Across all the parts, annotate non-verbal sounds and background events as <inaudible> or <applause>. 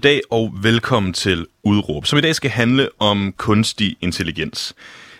dag og velkommen til Udråb, som i dag skal handle om kunstig intelligens.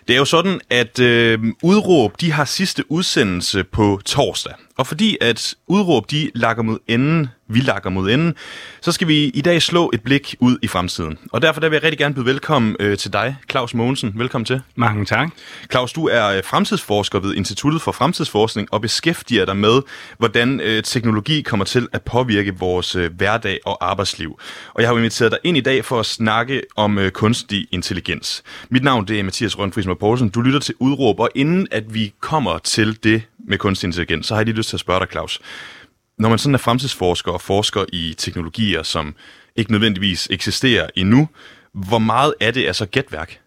Det er jo sådan, at øh, Udråb de har sidste udsendelse på torsdag. Og fordi at Udråb de lakker mod enden, vi lakker mod enden, så skal vi i dag slå et blik ud i fremtiden. Og derfor der vil jeg rigtig gerne byde velkommen øh, til dig, Claus Mogensen. Velkommen til. Mange tak. Claus, du er øh, fremtidsforsker ved Instituttet for Fremtidsforskning og beskæftiger dig med, hvordan øh, teknologi kommer til at påvirke vores øh, hverdag og arbejdsliv. Og jeg har inviteret dig ind i dag for at snakke om øh, kunstig intelligens. Mit navn det er Mathias Rønfries Poulsen. Du lytter til Udråb, og inden at vi kommer til det med kunstig intelligens, så har jeg lige lyst til at spørge dig, Claus. Når man sådan er fremtidsforsker og forsker i teknologier, som ikke nødvendigvis eksisterer endnu, hvor meget af det er så gætværk?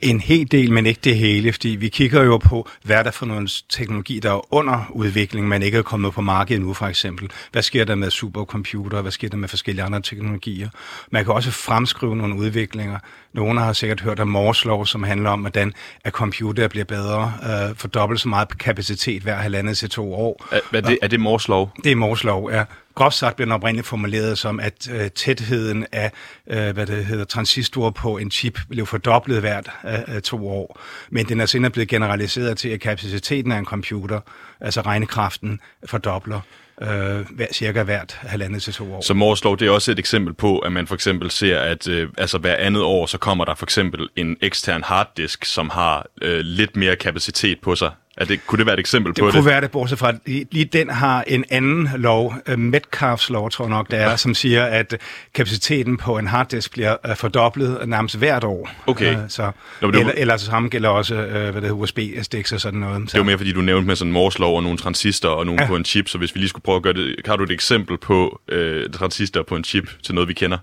En hel del, men ikke det hele, fordi vi kigger jo på, hvad der for nogle teknologi, der er under udvikling, men ikke er kommet på markedet nu, for eksempel. Hvad sker der med supercomputer? Hvad sker der med forskellige andre teknologier? Man kan også fremskrive nogle udviklinger. Nogle har sikkert hørt om Moore's Law, som handler om, hvordan at computer bliver bedre, øh, for dobbelt så meget kapacitet hver halvandet til to år. Er, er, det, er det Moore's Law? Det er Moore's Law, ja. Groft sagt blev den oprindeligt formuleret som, at øh, tætheden af øh, hvad det hedder, transistorer på en chip blev fordoblet hvert af to år. Men den er senere blevet generaliseret til, at kapaciteten af en computer, altså regnekraften, fordobler øh, hver, cirka hvert halvandet til to år. Så Moore's det er også et eksempel på, at man for eksempel ser, at øh, altså hver andet år, så kommer der for eksempel en ekstern harddisk, som har øh, lidt mere kapacitet på sig er det, kunne det være et eksempel det på det? Det kunne være det, bortset fra, at lige den har en anden lov, uh, Metcalfs lov, tror jeg nok, det er, som siger, at kapaciteten på en harddisk bliver uh, fordoblet nærmest hvert år. Okay. Uh, så, Nå, eller, var... eller samme gælder også hvad det hedder, USB-sticks og sådan noget. Så. Det er jo mere, fordi du nævnte med sådan Moore's lov og nogle transistor og nogle ja. på en chip, så hvis vi lige skulle prøve at gøre det, har du et eksempel på uh, transistor på en chip til noget, vi kender?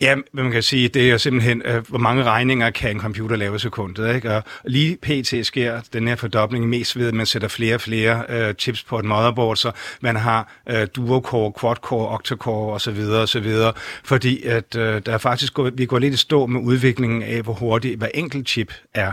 Ja, man kan sige, det er simpelthen, øh, hvor mange regninger kan en computer lave i sekundet, ikke? Og lige pt. sker den her fordobling mest ved, at man sætter flere og flere øh, chips på et motherboard, så man har øh, dual-core, quad-core, octa-core osv. osv. Fordi at øh, der er faktisk går, vi går lidt i stå med udviklingen af, hvor hurtigt hver enkelt chip er.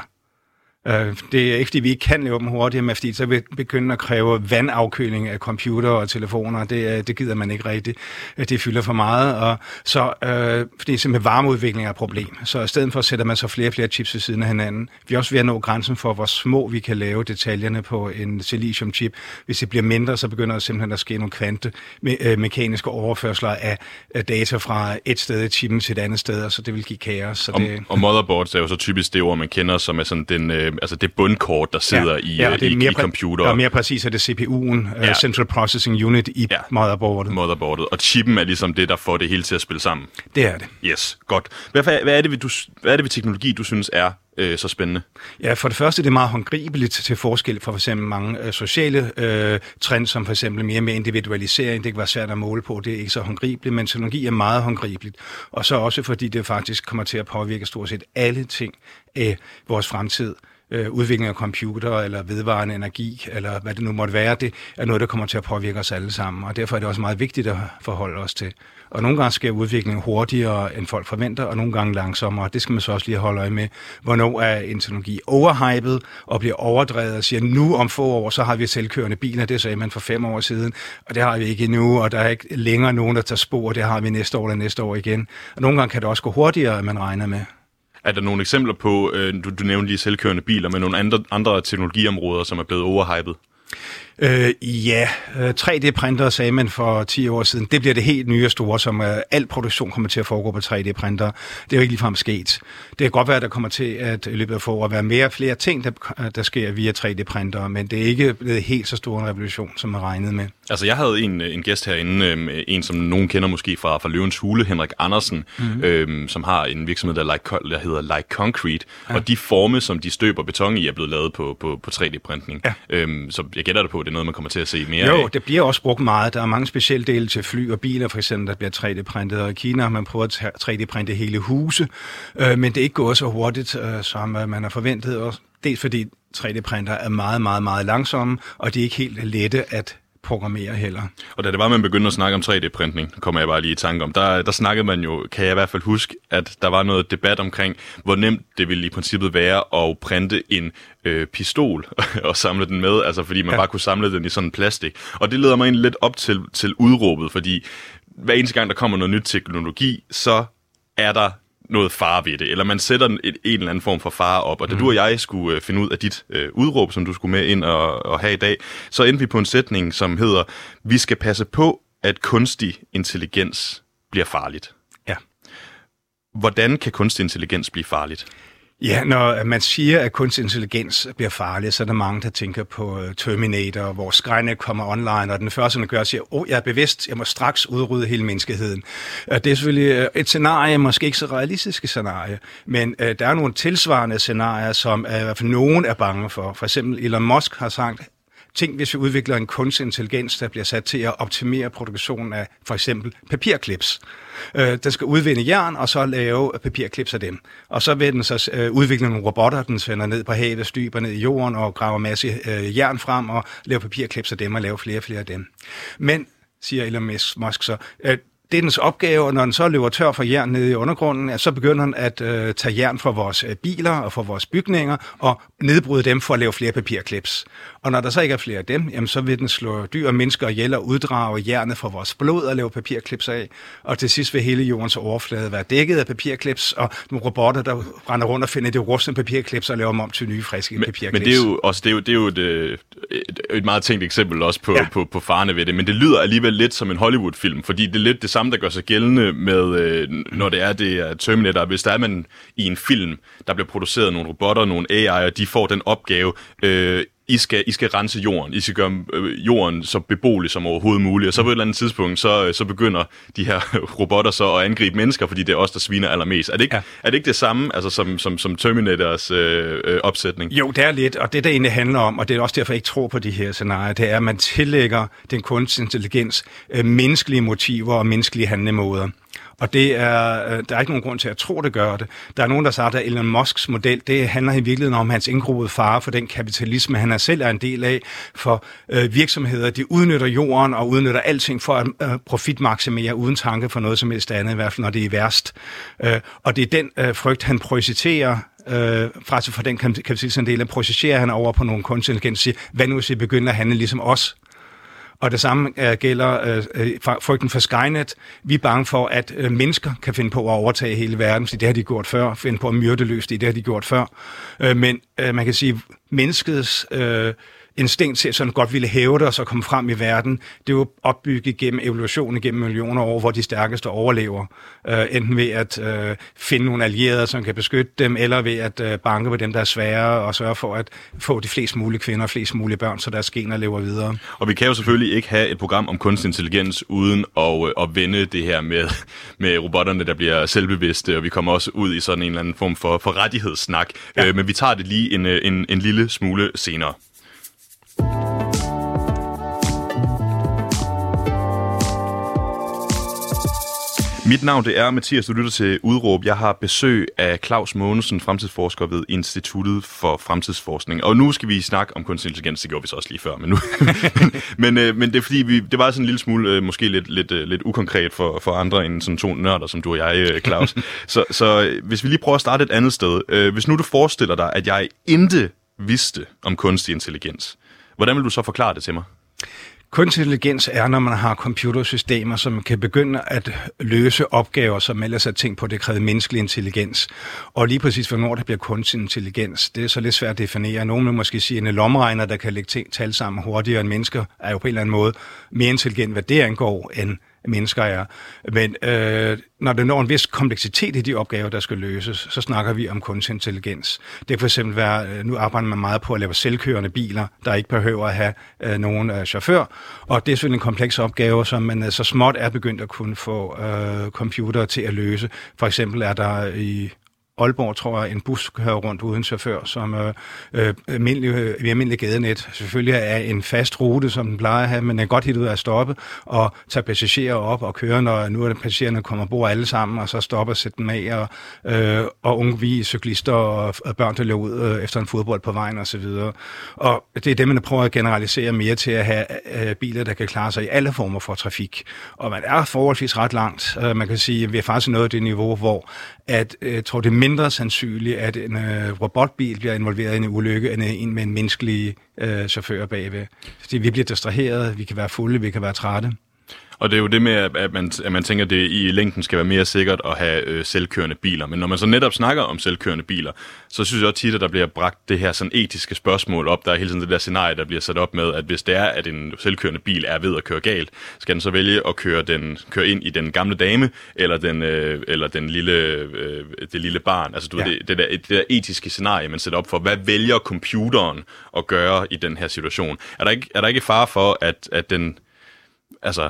Øh, det er ikke, fordi vi ikke kan lave dem hurtigere, men fordi så vil begynde at kræve vandafkøling af computer og telefoner. Det, det gider man ikke rigtigt. Det fylder for meget. Og så, øh, fordi simpelthen varmeudvikling er et problem. Så i stedet for sætter man så flere og flere chips ved siden af hinanden. Vi er også ved at nå grænsen for, hvor små vi kan lave detaljerne på en silicium-chip. Hvis det bliver mindre, så begynder der simpelthen at ske nogle kvante me- øh, mekaniske overførsler af, data fra et sted i chippen til et andet sted, og så det vil give kaos. Så og, det... og motherboards er jo så typisk det ord, man kender, som er sådan den øh, altså det bundkort, der sidder ja, i, ja, det er i, mere i computer. Og mere præcis er det CPU'en, ja. uh, Central Processing Unit, i ja. motherboardet. Motherboardet. Og chippen er ligesom det, der får det hele til at spille sammen. Det er det. Yes, godt. Hvad, hvad, er, det du, hvad er det ved teknologi, du synes er øh, så spændende? Ja, for det første det er meget håndgribeligt til forskel fra for eksempel mange øh, sociale øh, trends, som for eksempel mere med individualisering. Det kan være svært at måle på, det er ikke så håndgribeligt, men teknologi er meget håndgribeligt. Og så også fordi det faktisk kommer til at påvirke stort set alle ting af vores fremtid øh, udvikling af computer eller vedvarende energi, eller hvad det nu måtte være, det er noget, der kommer til at påvirke os alle sammen. Og derfor er det også meget vigtigt at forholde os til. Og nogle gange sker udviklingen hurtigere, end folk forventer, og nogle gange langsommere. Det skal man så også lige holde øje med. Hvornår er en teknologi overhypet og bliver overdrevet og siger, nu om få år, så har vi selvkørende biler. Det sagde man for fem år siden, og det har vi ikke endnu, og der er ikke længere nogen, der tager spor. Det har vi næste år eller næste år igen. Og nogle gange kan det også gå hurtigere, end man regner med. Er der nogle eksempler på, øh, du, du nævnte lige selvkørende biler, men nogle andre, andre teknologiområder, som er blevet overhypet? Øh, ja, 3D-printer sagde man for 10 år siden. Det bliver det helt nye og store, som uh, al produktion kommer til at foregå på 3D-printer. Det er jo ikke ligefrem sket. Det kan godt være, at der kommer til at i løbet af få år være mere flere ting, der, der sker via 3D-printer, men det er ikke blevet helt så stor en revolution, som man regnede med. Altså, jeg havde en, en gæst herinde, øh, en som nogen kender måske fra, fra Løvens Hule, Henrik Andersen, mm-hmm. øh, som har en virksomhed, der, like, der hedder Like Concrete, ja. og de forme, som de støber beton i, er blevet lavet på, på, på 3D-printning. Ja. Øhm, så jeg gætter det på, at det er noget, man kommer til at se mere Jo, af. det bliver også brugt meget. Der er mange specialdele til fly og biler, for eksempel, der bliver 3D-printet, og i Kina man prøvet at 3D-printe hele huse, øh, men det er ikke gået så hurtigt, øh, som øh, man har forventet, og dels fordi 3D-printer er meget, meget, meget langsomme, og de er ikke helt lette at programmere heller. Og da det var, man begyndte at snakke om 3D-printning, kommer jeg bare lige i tanke om, der, der snakkede man jo, kan jeg i hvert fald huske, at der var noget debat omkring, hvor nemt det ville i princippet være at printe en øh, pistol <laughs> og samle den med, altså fordi man ja. bare kunne samle den i sådan en plastik. Og det leder mig egentlig lidt op til, til udråbet, fordi hver eneste gang, der kommer noget nyt teknologi, så er der noget far ved det, eller man sætter en, en eller anden form for fare op. Og da mm. du og jeg skulle øh, finde ud af dit øh, udråb, som du skulle med ind og, og have i dag, så endte vi på en sætning, som hedder, vi skal passe på, at kunstig intelligens bliver farligt. Ja. Hvordan kan kunstig intelligens blive farligt? Ja, når man siger, at kunstig intelligens bliver farlig, så er der mange, der tænker på øh, Terminator, hvor skrænet kommer online, og den første, der gør, siger, åh, oh, jeg er bevidst, jeg må straks udrydde hele menneskeheden. Øh, det er selvfølgelig øh, et scenarie, måske ikke så realistisk scenarie, men der er nogle tilsvarende scenarier, som i hvert fald nogen er bange for. For eksempel Elon Musk har sagt, Tænk, hvis vi udvikler en kunstig intelligens, der bliver sat til at optimere produktionen af for eksempel papirklips. Øh, den skal udvinde jern, og så lave papirklips af dem. Og så vil den så øh, udvikle nogle robotter, den sender ned på havet, styber ned i jorden og graver masse øh, jern frem og laver papirklips af dem og laver flere og flere af dem. Men, siger Elon Musk så, øh, det er dens opgave, og når den så løber tør for jern nede i undergrunden, så begynder den at øh, tage jern fra vores øh, biler og fra vores bygninger og nedbryde dem for at lave flere papirklips. Og når der så ikke er flere af dem, jamen, så vil den slå dyr og mennesker ihjel og uddrage jernet fra vores blod og lave papirklips af. Og til sidst vil hele jordens overflade være dækket af papirklips, og nogle robotter, der render rundt og finder det rustne papirklips og laver dem om til nye, friske men, papirklips. Men det er jo, også, det er jo, det er jo et, øh, et, et meget tænkt eksempel også på, ja. på, på farne ved det, men det lyder alligevel lidt som en Hollywood-film, fordi det er lidt det samme, der gør sig gældende med, øh, når det er det er Terminator. Hvis der er man i en film, der bliver produceret nogle robotter, nogle AI, og de får den opgave, øh, i skal, I skal rense jorden, I skal gøre øh, jorden så beboelig som overhovedet muligt, og så på et eller andet tidspunkt, så, øh, så begynder de her <laughs> robotter så at angribe mennesker, fordi det er os, der sviner allermest. Er det ikke, ja. er det, ikke det samme altså som, som, som Terminators øh, øh, opsætning? Jo, det er lidt, og det der egentlig handler om, og det er også derfor, jeg ikke tror på de her scenarier, det er, at man tillægger den kunstig intelligens øh, menneskelige motiver og menneskelige handlemåder. Og det er, øh, der er ikke nogen grund til at tro, det gør det. Der er nogen, der sagt, at Elon Musks model, det handler i virkeligheden om hans indgroede fare for den kapitalisme, han er selv er en del af. For øh, virksomheder, de udnytter jorden og udnytter alting for at øh, profitmaksimere uden tanke for noget som helst andet, i hvert fald når det er værst. Øh, og det er den øh, frygt, han projiciterer øh, fra altså for den kapitalisme del, projicerer han over på nogle kunstig intelligens, siger, hvad nu hvis vi begynder at handle ligesom os? Og det samme øh, gælder uh, frygten for Skynet. Vi er bange for, at mennesker kan finde på at overtage hele verden, fordi det har de gjort før. Finde på at myrde løs, det har de gjort før. Men man kan sige, menneskets... Øh, instinkt til sådan godt ville hæve det og så komme frem i verden, det er jo opbygget gennem evolutionen gennem millioner år, hvor de stærkeste overlever. Øh, enten ved at øh, finde nogle allierede, som kan beskytte dem, eller ved at øh, banke på dem, der er svære, og sørge for at få de flest mulige kvinder og flest mulige børn, så deres gener lever videre. Og vi kan jo selvfølgelig ikke have et program om kunstig intelligens, uden at, øh, at vende det her med, med robotterne, der bliver selvbevidste, og vi kommer også ud i sådan en eller anden form for, for rettighedssnak. Ja. Øh, men vi tager det lige en, øh, en, en lille smule senere. Mit navn det er Mathias, du lytter til Udråb. Jeg har besøg af Claus Månesen, fremtidsforsker ved Instituttet for Fremtidsforskning. Og nu skal vi snakke om kunstig intelligens, det gjorde vi så også lige før. Men, nu <laughs> men, øh, men det er fordi, vi, det var sådan en lille smule, øh, måske lidt, lidt, øh, lidt ukonkret for, for andre end sådan to nørder, som du og jeg, øh, Claus. <laughs> så, så øh, hvis vi lige prøver at starte et andet sted. Øh, hvis nu du forestiller dig, at jeg intet vidste om kunstig intelligens, hvordan vil du så forklare det til mig? Kunstig intelligens er, når man har computersystemer, som kan begynde at løse opgaver, som ellers er tænkt på, det kræver menneskelig intelligens. Og lige præcis, hvornår det bliver kunstig intelligens, det er så lidt svært at definere. Nogen vil måske sige, at en lomregner, der kan lægge tal sammen hurtigere end mennesker, er jo på en eller anden måde mere intelligent, hvad det angår, end mennesker er. Men øh, når det når en vis kompleksitet i de opgaver, der skal løses, så snakker vi om kunstig intelligens. Det kan fx være, øh, nu arbejder man meget på at lave selvkørende biler, der ikke behøver at have øh, nogen øh, chauffør, og det er selvfølgelig en kompleks opgave, som man øh, så småt er begyndt at kunne få øh, computer til at løse. For eksempel er der i Aalborg, tror jeg, en bus kører rundt uden chauffør, som øh, øh, almindelig, øh, almindelig gadenet. Selvfølgelig er en fast rute, som den plejer at have, men den er godt hit ud af at stoppe og tage passagerer op og køre, når nu er passagererne kommer bord alle sammen, og så stopper og sætte dem af, og, øh, og unge vi cyklister og, og børn, der løber ud øh, efter en fodbold på vejen osv. Og, og det er det, man prøver at generalisere mere til at have øh, biler, der kan klare sig i alle former for trafik. Og man er forholdsvis ret langt. Øh, man kan sige, at vi er faktisk nået det niveau, hvor at, øh, tror, det er mindre sandsynligt, at en øh, robotbil bliver involveret i en ulykke, end en med en menneskelig øh, chauffør bagved. Fordi vi bliver distraheret, vi kan være fulde, vi kan være trætte. Og det er jo det med, at man, at man tænker, at det i længden skal være mere sikkert at have øh, selvkørende biler. Men når man så netop snakker om selvkørende biler, så synes jeg også tit, at der bliver bragt det her sådan etiske spørgsmål op. Der er hele tiden det der scenarie, der bliver sat op med, at hvis det er, at en selvkørende bil er ved at køre galt, skal den så vælge at køre, den, køre ind i den gamle dame, eller, den, øh, eller den lille, øh, det lille barn. Altså du ja. det, det, der, det der etiske scenarie, man sætter op for, hvad vælger computeren at gøre i den her situation? Er der ikke, er der ikke far for, at, at den... Altså,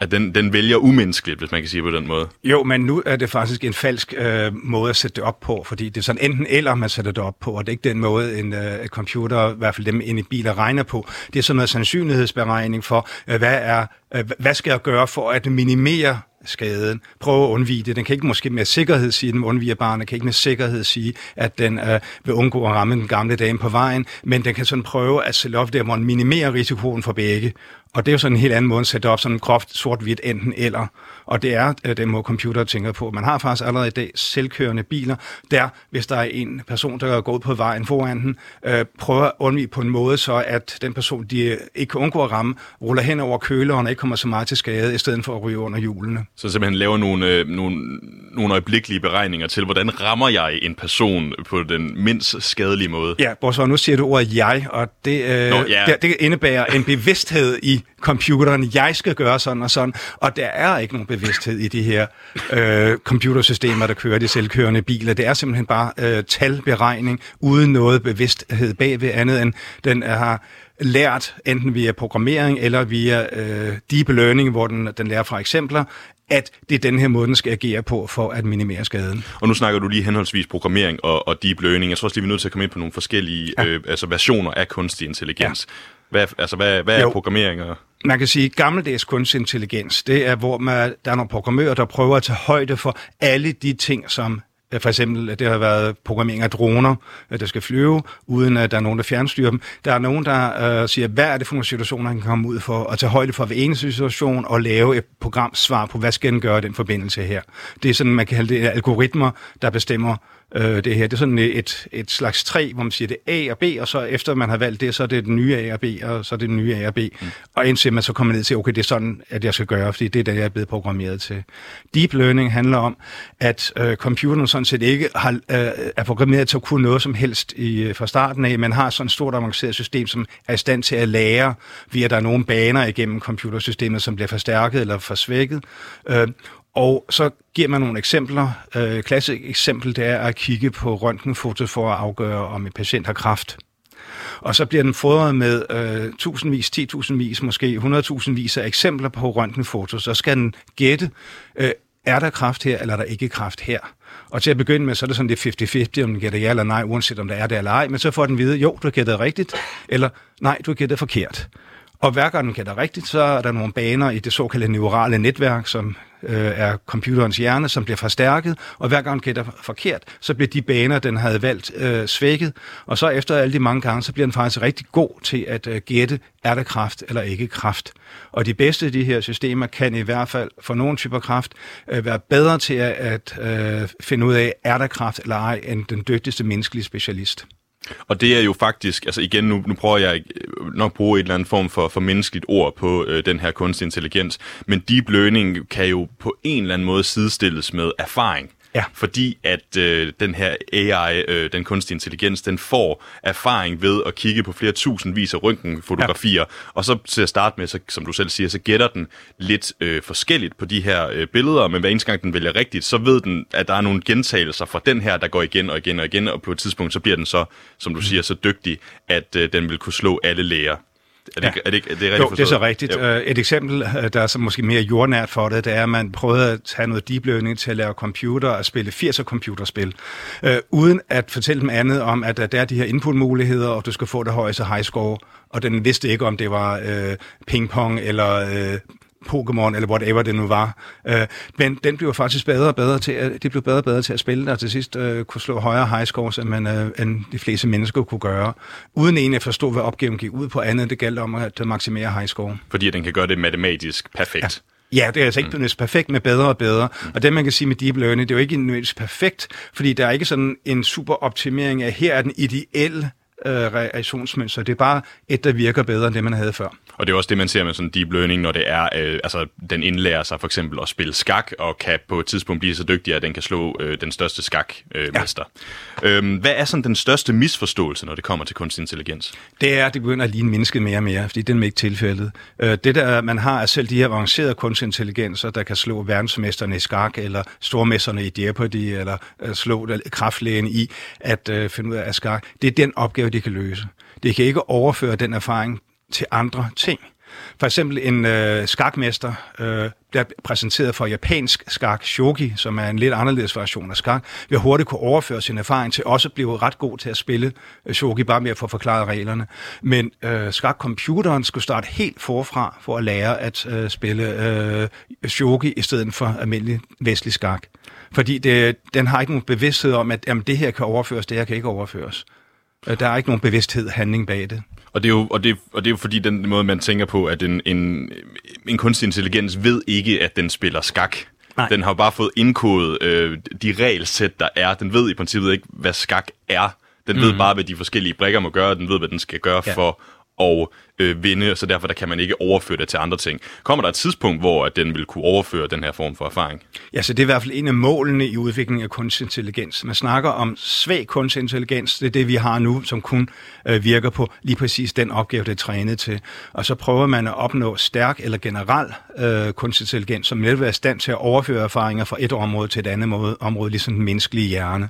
at den, den vælger umenneskeligt, hvis man kan sige på den måde. Jo, men nu er det faktisk en falsk øh, måde at sætte det op på, fordi det er sådan enten eller, man sætter det op på, og det er ikke den måde, en øh, computer, i hvert fald dem inde i biler, regner på. Det er sådan noget sandsynlighedsberegning for, øh, hvad, er, øh, hvad skal jeg gøre for at minimere skaden. Prøve at undvige det. Den kan ikke måske med sikkerhed sige, at den undviger barnet, kan ikke med sikkerhed sige, at den øh, vil undgå at ramme den gamle dame på vejen, men den kan sådan prøve at sætte op der, hvor den minimerer risikoen for begge. Og det er jo sådan en helt anden måde at sætte op, sådan groft sort-hvidt enten eller. Og det er øh, den måde, computer tænker på. Man har faktisk allerede i dag selvkørende biler, der, hvis der er en person, der er gået på vejen foran den, øh, prøver at undvige på en måde, så at den person, de ikke kan undgå at ramme, ruller hen over køleren og ikke kommer så meget til skade, i stedet for at ryge under hjulene. Så simpelthen laver nogle, øh, nogle, nogle øjeblikkelige beregninger til, hvordan rammer jeg en person på den mindst skadelige måde? Ja, så nu siger du ordet jeg, og det, øh, Nå, ja. det, det indebærer en bevidsthed i computeren, jeg skal gøre sådan og sådan, og der er ikke nogen bevidsthed i de her øh, computersystemer, der kører de selvkørende biler. Det er simpelthen bare øh, talberegning, uden noget bevidsthed bagved andet end den har lært, enten via programmering eller via øh, deep learning, hvor den, den lærer fra eksempler, at det er den her måde, den skal agere på for at minimere skaden. Og nu snakker du lige henholdsvis programmering og, og deep learning. Jeg tror også lige, vi er nødt til at komme ind på nogle forskellige ja. øh, altså versioner af kunstig intelligens. Ja. Hvad, altså, hvad, hvad er programmering? Og... Man kan sige, at gammeldags kunstig intelligens, det er, hvor man, der er nogle programmører, der prøver at tage højde for alle de ting, som for eksempel, det har været programmering af droner, der skal flyve, uden at der er nogen, der fjernstyrer dem. Der er nogen, der øh, siger, hvad er det for nogle situationer, han kan komme ud for, at tage højde for hver eneste situation, og lave et programsvar på, hvad skal den gøre i den forbindelse her. Det er sådan, man kan kalde det algoritmer, der bestemmer, øh, det her. Det er sådan et, et slags træ, hvor man siger, det er A og B, og så efter man har valgt det, så er det den nye A og B, og så er det den nye A og B. Mm. Og indtil man så kommer ned til, okay, det er sådan, at jeg skal gøre, fordi det er det, jeg er blevet programmeret til. Deep learning handler om, at øh, computeren sådan set ikke har, øh, er programmeret til at kunne noget som helst i, øh, fra starten af, men har sådan et stort avanceret system, som er i stand til at lære, via der er nogle baner igennem computersystemet, som bliver forstærket eller forsvækket. Øh, og så giver man nogle eksempler. Øh, klassisk eksempel det er at kigge på røntgenfoto for at afgøre, om en patient har kræft. Og så bliver den fodret med øh, tusindvis, 10.000 måske 100.000 vis af eksempler på røntgenfoto. Så skal den gætte, øh, er der kræft her, eller er der ikke kræft her? Og til at begynde med, så er det sådan det 50-50, om den gætter ja eller nej, uanset om der er det eller ej. Men så får den vide, jo, du har gættet rigtigt, eller nej, du har gættet forkert. Og hver gang den gætter rigtigt, så er der nogle baner i det såkaldte neurale netværk, som øh, er computerens hjerne, som bliver forstærket, og hver gang den gætter forkert, så bliver de baner, den havde valgt, øh, svækket, og så efter alle de mange gange, så bliver den faktisk rigtig god til at øh, gætte, er der kraft eller ikke kraft. Og de bedste af de her systemer kan i hvert fald for nogle typer kraft øh, være bedre til at, at øh, finde ud af, er der kraft eller ej, end den dygtigste menneskelige specialist. Og det er jo faktisk, altså igen, nu, nu prøver jeg nok nok bruge et eller andet form for, for menneskeligt ord på øh, den her kunstig intelligens, men deep learning kan jo på en eller anden måde sidestilles med erfaring. Ja. Fordi at øh, den her AI, øh, den kunstige intelligens, den får erfaring ved at kigge på flere tusindvis af røntgenfotografier, ja. og så til at starte med, så, som du selv siger, så gætter den lidt øh, forskelligt på de her øh, billeder, men hver eneste gang den vælger rigtigt, så ved den, at der er nogle gentagelser fra den her, der går igen og igen og igen, og på et tidspunkt, så bliver den så, som du siger, så dygtig, at øh, den vil kunne slå alle læger. Er det, ja. er det, er det, er det jo, det er så rigtigt. Jo. Øh, et eksempel, øh, der er så måske mere jordnært for det, det er, at man prøvede at tage noget deep learning til at lave computer og spille 80'er computerspil, øh, uden at fortælle dem andet om, at der er de her input-muligheder, og du skal få det højeste high score, og den vidste ikke, om det var øh, ping-pong eller øh, Pokémon, eller whatever det nu var. Øh, men den blev faktisk bedre og bedre til at, det blev bedre og bedre til at spille, og til sidst øh, kunne slå højere high scores, end, man, øh, end de fleste mennesker kunne gøre, uden egentlig at forstå, hvad opgaven gik ud på andet. Det galt om at maksimere high score. Fordi den kan gøre det matematisk perfekt. Ja. Ja, det er altså ikke mm. perfekt, med bedre og bedre. Mm. Og det, man kan sige med deep learning, det er jo ikke nødvendigvis perfekt, fordi der er ikke sådan en super optimering af, her er den ideelle øh, reaktionsmønster. Det er bare et, der virker bedre end det, man havde før. Og det er også det, man ser med sådan deep learning, når det er, øh, altså den indlærer sig for eksempel at spille skak, og kan på et tidspunkt blive så dygtig, at den kan slå øh, den største skakmester. Øh, ja. øhm, hvad er sådan den største misforståelse, når det kommer til kunstig intelligens? Det er, at det begynder at ligne mennesket mere og mere, fordi det er ikke tilfældet. Øh, det der, man har, er selv de her avancerede kunstig intelligenser, der kan slå verdensmesterne i skak, eller stormesterne i Jeopardy, eller øh, slå kraftlægen i at øh, finde ud af skak. Det er den opgave, de kan løse. Det kan ikke overføre den erfaring til andre ting. For eksempel en øh, skakmester øh, bliver præsenteret for japansk skak, shogi, som er en lidt anderledes version af skak, vil hurtigt kunne overføre sin erfaring til også at blive ret god til at spille øh, shogi, bare med at få forklaret reglerne. Men øh, skakcomputeren skulle starte helt forfra for at lære at øh, spille øh, shogi i stedet for almindelig vestlig skak. Fordi det, den har ikke nogen bevidsthed om, at jamen, det her kan overføres, det her kan ikke overføres. Øh, der er ikke nogen bevidsthed handling bag det. Og det er jo, og det, og det er jo fordi den måde, man tænker på, at en, en, en kunstig intelligens ved ikke, at den spiller skak. Nej. Den har bare fået indkodet øh, de regelsæt, der er. Den ved i princippet ikke, hvad skak er. Den mm. ved bare, hvad de forskellige brikker må gøre, den ved, hvad den skal gøre ja. for at øh, vinde, så derfor der kan man ikke overføre det til andre ting. Kommer der et tidspunkt, hvor at den vil kunne overføre den her form for erfaring? Ja, så det er i hvert fald en af målene i udviklingen af kunstig intelligens. Man snakker om svag kunstig intelligens, det er det, vi har nu, som kun øh, virker på lige præcis den opgave, det er trænet til. Og så prøver man at opnå stærk eller generel øh, kunstig intelligens, som netop er i stand til at overføre erfaringer fra et område til et andet måde, område, ligesom den menneskelige hjerne.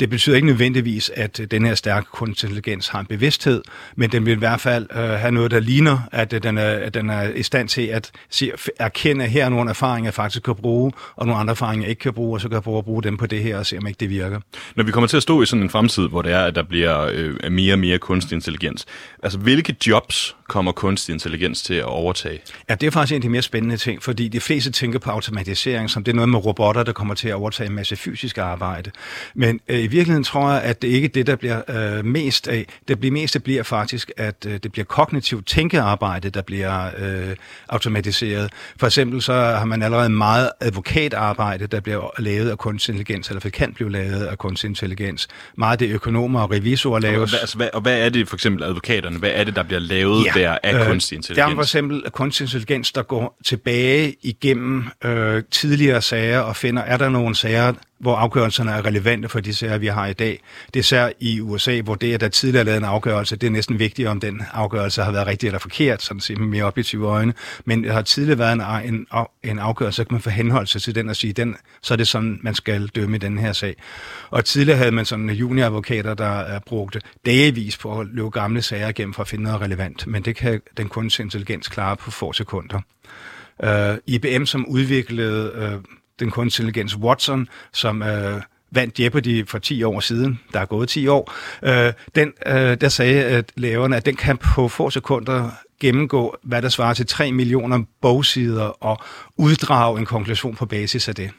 Det betyder ikke nødvendigvis, at øh, den her stærke kunstig intelligens har en bevidsthed, men den vil i hvert fald øh, have noget, der ligner, at øh, den er, at den er i stand til at se, erkende, at her er nogle erfaringer, jeg faktisk kan bruge, og nogle andre erfaringer, jeg ikke kan bruge, og så kan jeg prøve at bruge dem på det her, og se, om ikke det virker. Når vi kommer til at stå i sådan en fremtid, hvor det er, at der bliver øh, mere og mere kunstig intelligens, altså hvilke jobs kommer kunstig intelligens til at overtage? Ja, det er faktisk en af de mere spændende ting, fordi de fleste tænker på automatisering, som det er noget med robotter, der kommer til at overtage en masse fysisk arbejde. Men øh, i virkeligheden tror jeg, at det ikke er det, der bliver øh, mest af. Det bliver mest, det bliver faktisk, at øh, det bliver kognitivt tænkearbejde, der bliver øh, automatiseret. For eksempel så har man allerede meget advokatarbejde, der bliver lavet af kunstig intelligens, eller kan blive lavet af kunstig intelligens. Meget af det økonomer og revisorer laves. Og hvad, altså, hvad, og hvad er det for eksempel advokaterne? Hvad er det, der bliver lavet ja, der af øh, kunstig intelligens? Der er for eksempel kunstig intelligens, der går tilbage igennem øh, tidligere sager og finder, er der nogle sager, hvor afgørelserne er relevante for de sager, vi har i dag. Det er især i USA, hvor det, at der tidligere er lavet en afgørelse, det er næsten vigtigt, om den afgørelse har været rigtig eller forkert, sådan set med mere objektive øjne. Men der har tidligere været en, en, en afgørelse, så kan man få sig til den og sige, den, så er det sådan, man skal dømme i den her sag. Og tidligere havde man sådan junioradvokater, der brugte dagevis på at løbe gamle sager igennem for at finde noget relevant, men det kan den kunstig intelligens klare på få sekunder. Øh, uh, IBM, som udviklede uh, den kunstige intelligens Watson, som øh, vandt Jeopardy for 10 år siden, der er gået 10 år, øh, den, øh, der sagde at laverne, at den kan på få sekunder gennemgå, hvad der svarer til 3 millioner bogsider og uddrage en konklusion på basis af det.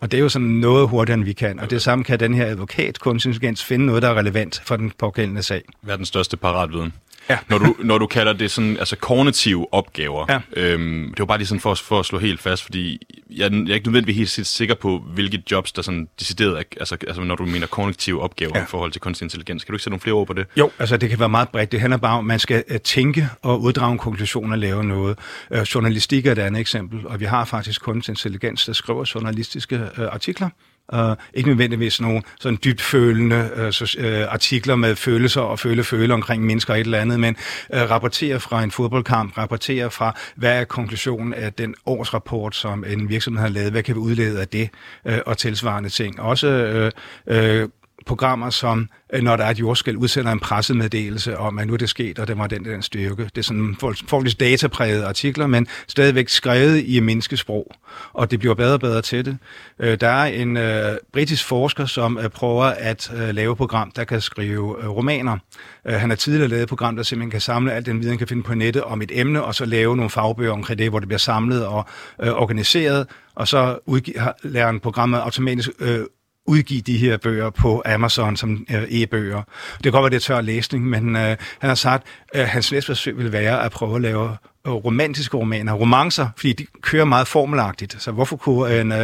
Og det er jo sådan noget hurtigere, end vi kan. Og det samme kan den her advokat kunstig intelligens finde noget, der er relevant for den pågældende sag. Hvad er den største paratviden? Ja. når, du, når du kalder det sådan, altså kognitive opgaver. Ja. Øhm, det var bare lige sådan for, for at slå helt fast, fordi jeg, jeg er ikke nødvendigvis helt sikker på, hvilke jobs, der sådan decideret, altså, altså når du mener kognitive opgaver ja. i forhold til kunstig intelligens. Kan du ikke sætte nogle flere ord på det? Jo, altså det kan være meget bredt. Det handler bare om, at man skal uh, tænke og uddrage en konklusion og lave noget. Uh, journalistik er et andet eksempel, og vi har faktisk kunstig intelligens, der skriver journalistiske uh, artikler Uh, ikke nødvendigvis nogle sådan dybt følende øh, uh, så, uh, øh, artikler med følelser og føle-føle omkring mennesker og et eller andet, men uh, rapportere fra en fodboldkamp, rapportere fra, hvad er konklusionen af den årsrapport, som en virksomhed har lavet, hvad kan vi udlede af det, uh, og tilsvarende ting. Også uh, uh, programmer, som øh, når der er et jordskæld, udsender en pressemeddelelse om, at nu er det sket, og det var den den styrke. Det er sådan forholdsvis dataprægede artikler, men stadigvæk skrevet i menneskesprog, og det bliver bedre og bedre til det. Øh, der er en øh, britisk forsker, som øh, prøver at øh, lave et program, der kan skrive øh, romaner. Øh, han har tidligere lavet et program, der simpelthen kan samle alt den viden, kan finde på nettet om et emne, og så lave nogle fagbøger omkring det, hvor det bliver samlet og øh, organiseret, og så udgiver, lærer han programmet automatisk øh, udgive de her bøger på Amazon som øh, e-bøger. Det kan godt være, det er tør læsning, men øh, han har sagt, øh, hans næste forsøg vil være at prøve at lave Øh, romantiske romaner, romancer, fordi de kører meget formelagtigt. Så hvorfor kunne en uh,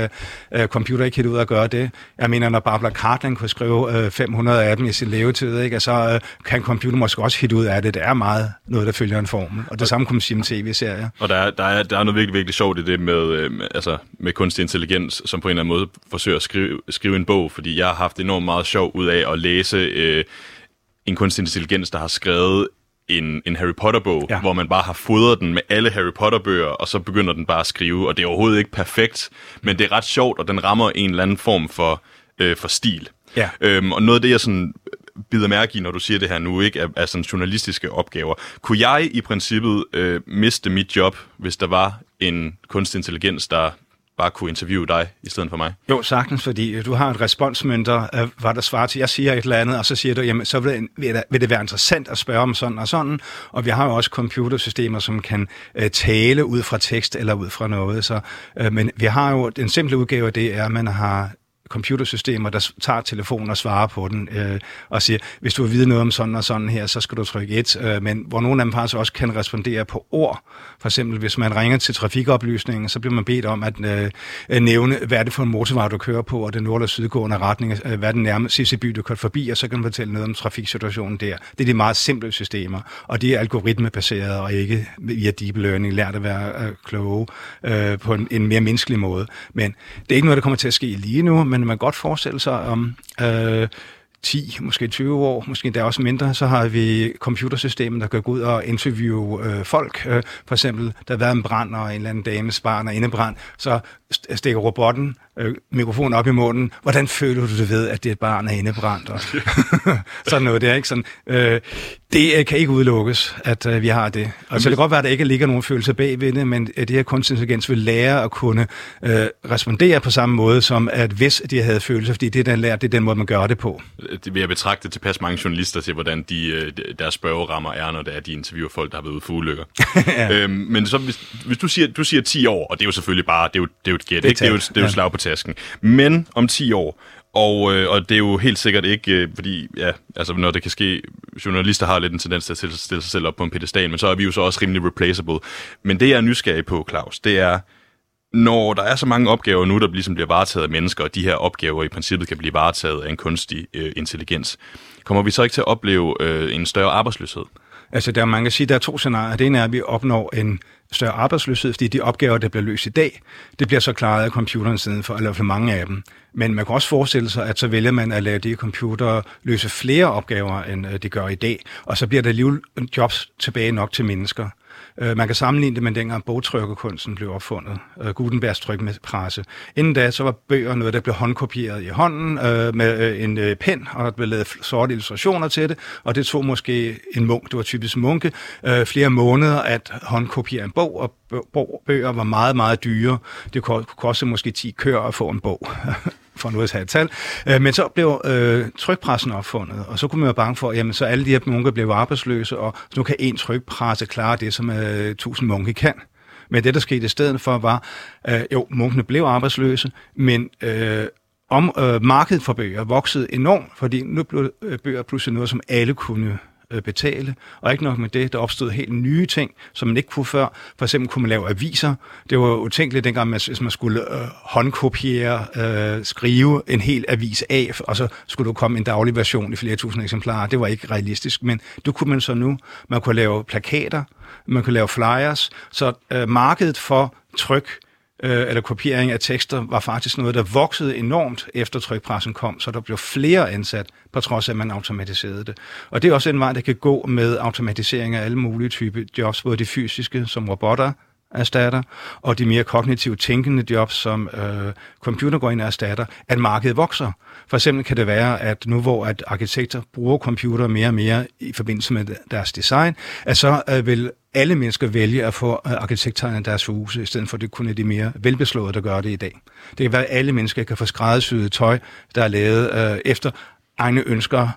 uh, computer ikke helt ud at gøre det? Jeg mener, når Barbara Cartland kunne skrive uh, 500 af dem i sin levetid, ikke? så uh, kan computer måske også hit ud af det. Det er meget noget, der følger en formel. Og det samme kunne man sige med tv-serier. Og der er, der, er, der er noget virkelig, virkelig sjovt i det med, øh, altså, med kunstig intelligens, som på en eller anden måde forsøger at skrive, skrive en bog, fordi jeg har haft enormt meget sjov ud af at læse øh, en kunstig intelligens, der har skrevet en, en Harry Potter-bog, ja. hvor man bare har fodret den med alle Harry Potter-bøger, og så begynder den bare at skrive, og det er overhovedet ikke perfekt, men det er ret sjovt, og den rammer en eller anden form for, øh, for stil. Ja. Øhm, og noget af det, jeg sådan bider mærke i, når du siger det her nu, ikke, er, er sådan journalistiske opgaver. Kunne jeg i princippet øh, miste mit job, hvis der var en kunstig intelligens, der bare kunne interviewe dig i stedet for mig? Jo, sagtens, fordi øh, du har et responsmønter, hvad der svarer til, jeg siger et eller andet, og så siger du, jamen, så vil det, vil det være interessant at spørge om sådan og sådan, og vi har jo også computersystemer, som kan øh, tale ud fra tekst eller ud fra noget, så, øh, men vi har jo, den simple udgave af det er, at man har computersystemer, der tager telefonen og svarer på den, øh, og siger, hvis du vil vide noget om sådan og sådan her, så skal du trykke 1, Øh, men hvor nogle af dem faktisk også kan respondere på ord. For eksempel, hvis man ringer til trafikoplysningen, så bliver man bedt om at øh, øh nævne, hvad er det for en motorvej, du kører på, og den nord- og sydgående retning, øh, hvad er den nærmeste sidste by, du kørt forbi, og så kan man fortælle noget om trafiksituationen der. Det er de meget simple systemer, og de er algoritmebaseret og ikke via deep learning lært at være øh, kloge øh, på en, en mere menneskelig måde. Men det er ikke noget, der kommer til at ske lige nu, men man kan godt forestille sig om øh, 10, måske 20 år, måske endda også mindre, så har vi computersystemet, der kan gå ud og interviewe øh, folk. Øh, for eksempel, der har været en brand, og en eller anden dames barn er indebrand, så stikker robotten øh, mikrofonen op i munden. Hvordan føler du det ved, at det er et barn er indebrændt? Og <laughs> sådan noget der, ikke? Sådan, øh, det øh, kan ikke udelukkes, at øh, vi har det. Og så det kan godt være, at der ikke ligger nogen følelse bag ved det, men at det her kunstig intelligens vil lære at kunne øh, respondere på samme måde, som at hvis de havde følelser, fordi det, den lærer, det er den måde, man gør det på. Det vil jeg betragte tilpas mange journalister til, hvordan de, øh, deres spørgerammer er, når det er, de interviewer folk, der har været ude for ulykker. <laughs> ja. øhm, men så hvis, hvis du, siger, du siger 10 år, og det er jo selvfølgelig bare, det er jo, det er jo et gæt, det, ikke? det er jo, det er jo ja. slag på tasken. Men om 10 år, og, øh, og det er jo helt sikkert ikke, øh, fordi ja, altså, når det kan ske, journalister har lidt en tendens til at stille, sig selv op på en pedestal, men så er vi jo så også rimelig replaceable. Men det, jeg er nysgerrig på, Claus, det er, når der er så mange opgaver nu, der ligesom bliver varetaget af mennesker, og de her opgaver i princippet kan blive varetaget af en kunstig øh, intelligens, kommer vi så ikke til at opleve øh, en større arbejdsløshed? Altså, der er man kan sige, der er to scenarier. Det ene er, at vi opnår en større arbejdsløshed, fordi de opgaver, der bliver løst i dag, det bliver så klaret af computeren siden for, eller for mange af dem. Men man kan også forestille sig, at så vælger man at lade de computere løse flere opgaver, end øh, de gør i dag, og så bliver der alligevel jobs tilbage nok til mennesker. Øh, man kan sammenligne det med dengang bogtrykkerkunsten blev opfundet, øh, Gutenbergs trykpresse. Inden da, så var bøger noget, der blev håndkopieret i hånden øh, med øh, en øh, pen, og der blev lavet sorte illustrationer til det, og det tog måske en munk, det var typisk munke, øh, flere måneder at håndkopiere en bog, og bøger var meget, meget dyre. Det kunne koste måske 10 kør at få en bog. <laughs> for nu at tage et tal. Øh, men så blev øh, trykpressen opfundet, og så kunne man være bange for, jamen så alle de her munke blev arbejdsløse, og nu kan en trykpresse klare det, som øh, 1000 munke kan. Men det, der skete i stedet for, var, øh, jo, munkene blev arbejdsløse, men øh, om øh, markedet for bøger voksede enormt, fordi nu blev øh, bøger pludselig noget, som alle kunne Øh, betale. Og ikke nok med det, der opstod helt nye ting, som man ikke kunne før. For eksempel kunne man lave aviser. Det var utænkeligt dengang, hvis man skulle øh, håndkopiere, øh, skrive en hel avis af, og så skulle du komme en daglig version i flere tusind eksemplarer. Det var ikke realistisk, men det kunne man så nu. Man kunne lave plakater, man kunne lave flyers, så øh, markedet for tryk øh, eller kopiering af tekster var faktisk noget, der voksede enormt efter trykpressen kom, så der blev flere ansat, på trods af, at man automatiserede det. Og det er også en vej, der kan gå med automatisering af alle mulige typer jobs, både de fysiske, som robotter, erstatter, og de mere kognitivt tænkende jobs, som øh, computer går ind og erstatter, at markedet vokser. For eksempel kan det være, at nu hvor at arkitekter bruger computer mere og mere i forbindelse med deres design, at så øh, vil alle mennesker vælge at få øh, arkitekterne i deres huse, i stedet for det kun er de mere velbeslåede, der gør det i dag. Det kan være, at alle mennesker kan få skræddersyet tøj, der er lavet øh, efter egne ønsker,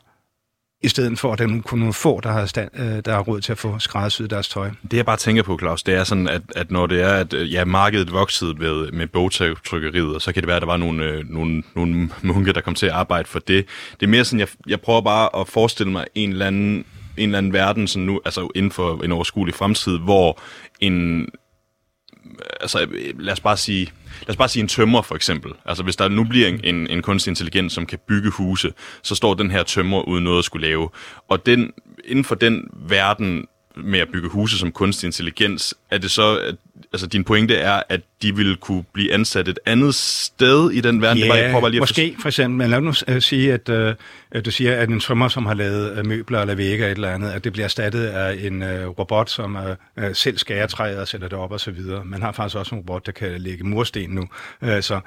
i stedet for at der kun nogle få, der har, stand, øh, der har råd til at få skræddersyet deres tøj. Det jeg bare tænker på, Claus, det er sådan, at, at når det er, at øh, ja, markedet voksede med, med bogtrykkeriet, så kan det være, at der var nogle, øh, nogle, nogle munke, der kom til at arbejde for det. Det er mere sådan, jeg, jeg prøver bare at forestille mig en eller anden, en eller anden verden, sådan nu, altså inden for en overskuelig fremtid, hvor en, altså øh, lad os bare sige, lad os bare sige en tømmer for eksempel. Altså hvis der nu bliver en, en, en kunstig intelligens, som kan bygge huse, så står den her tømmer uden noget at skulle lave. Og den, inden for den verden med at bygge huse som kunstig intelligens, er det så, at, altså din pointe er, at de vil kunne blive ansat et andet sted i den verden? Ja, det var, jeg prøver lige at måske for eksempel, men lad nu uh, sige, at uh, du siger, at en tømmer, som har lavet uh, møbler eller vægge eller et eller andet, at det bliver erstattet af en uh, robot, som uh, selv skærer træet og sætter det op og så videre. Man har faktisk også en robot, der kan lægge mursten nu. Så,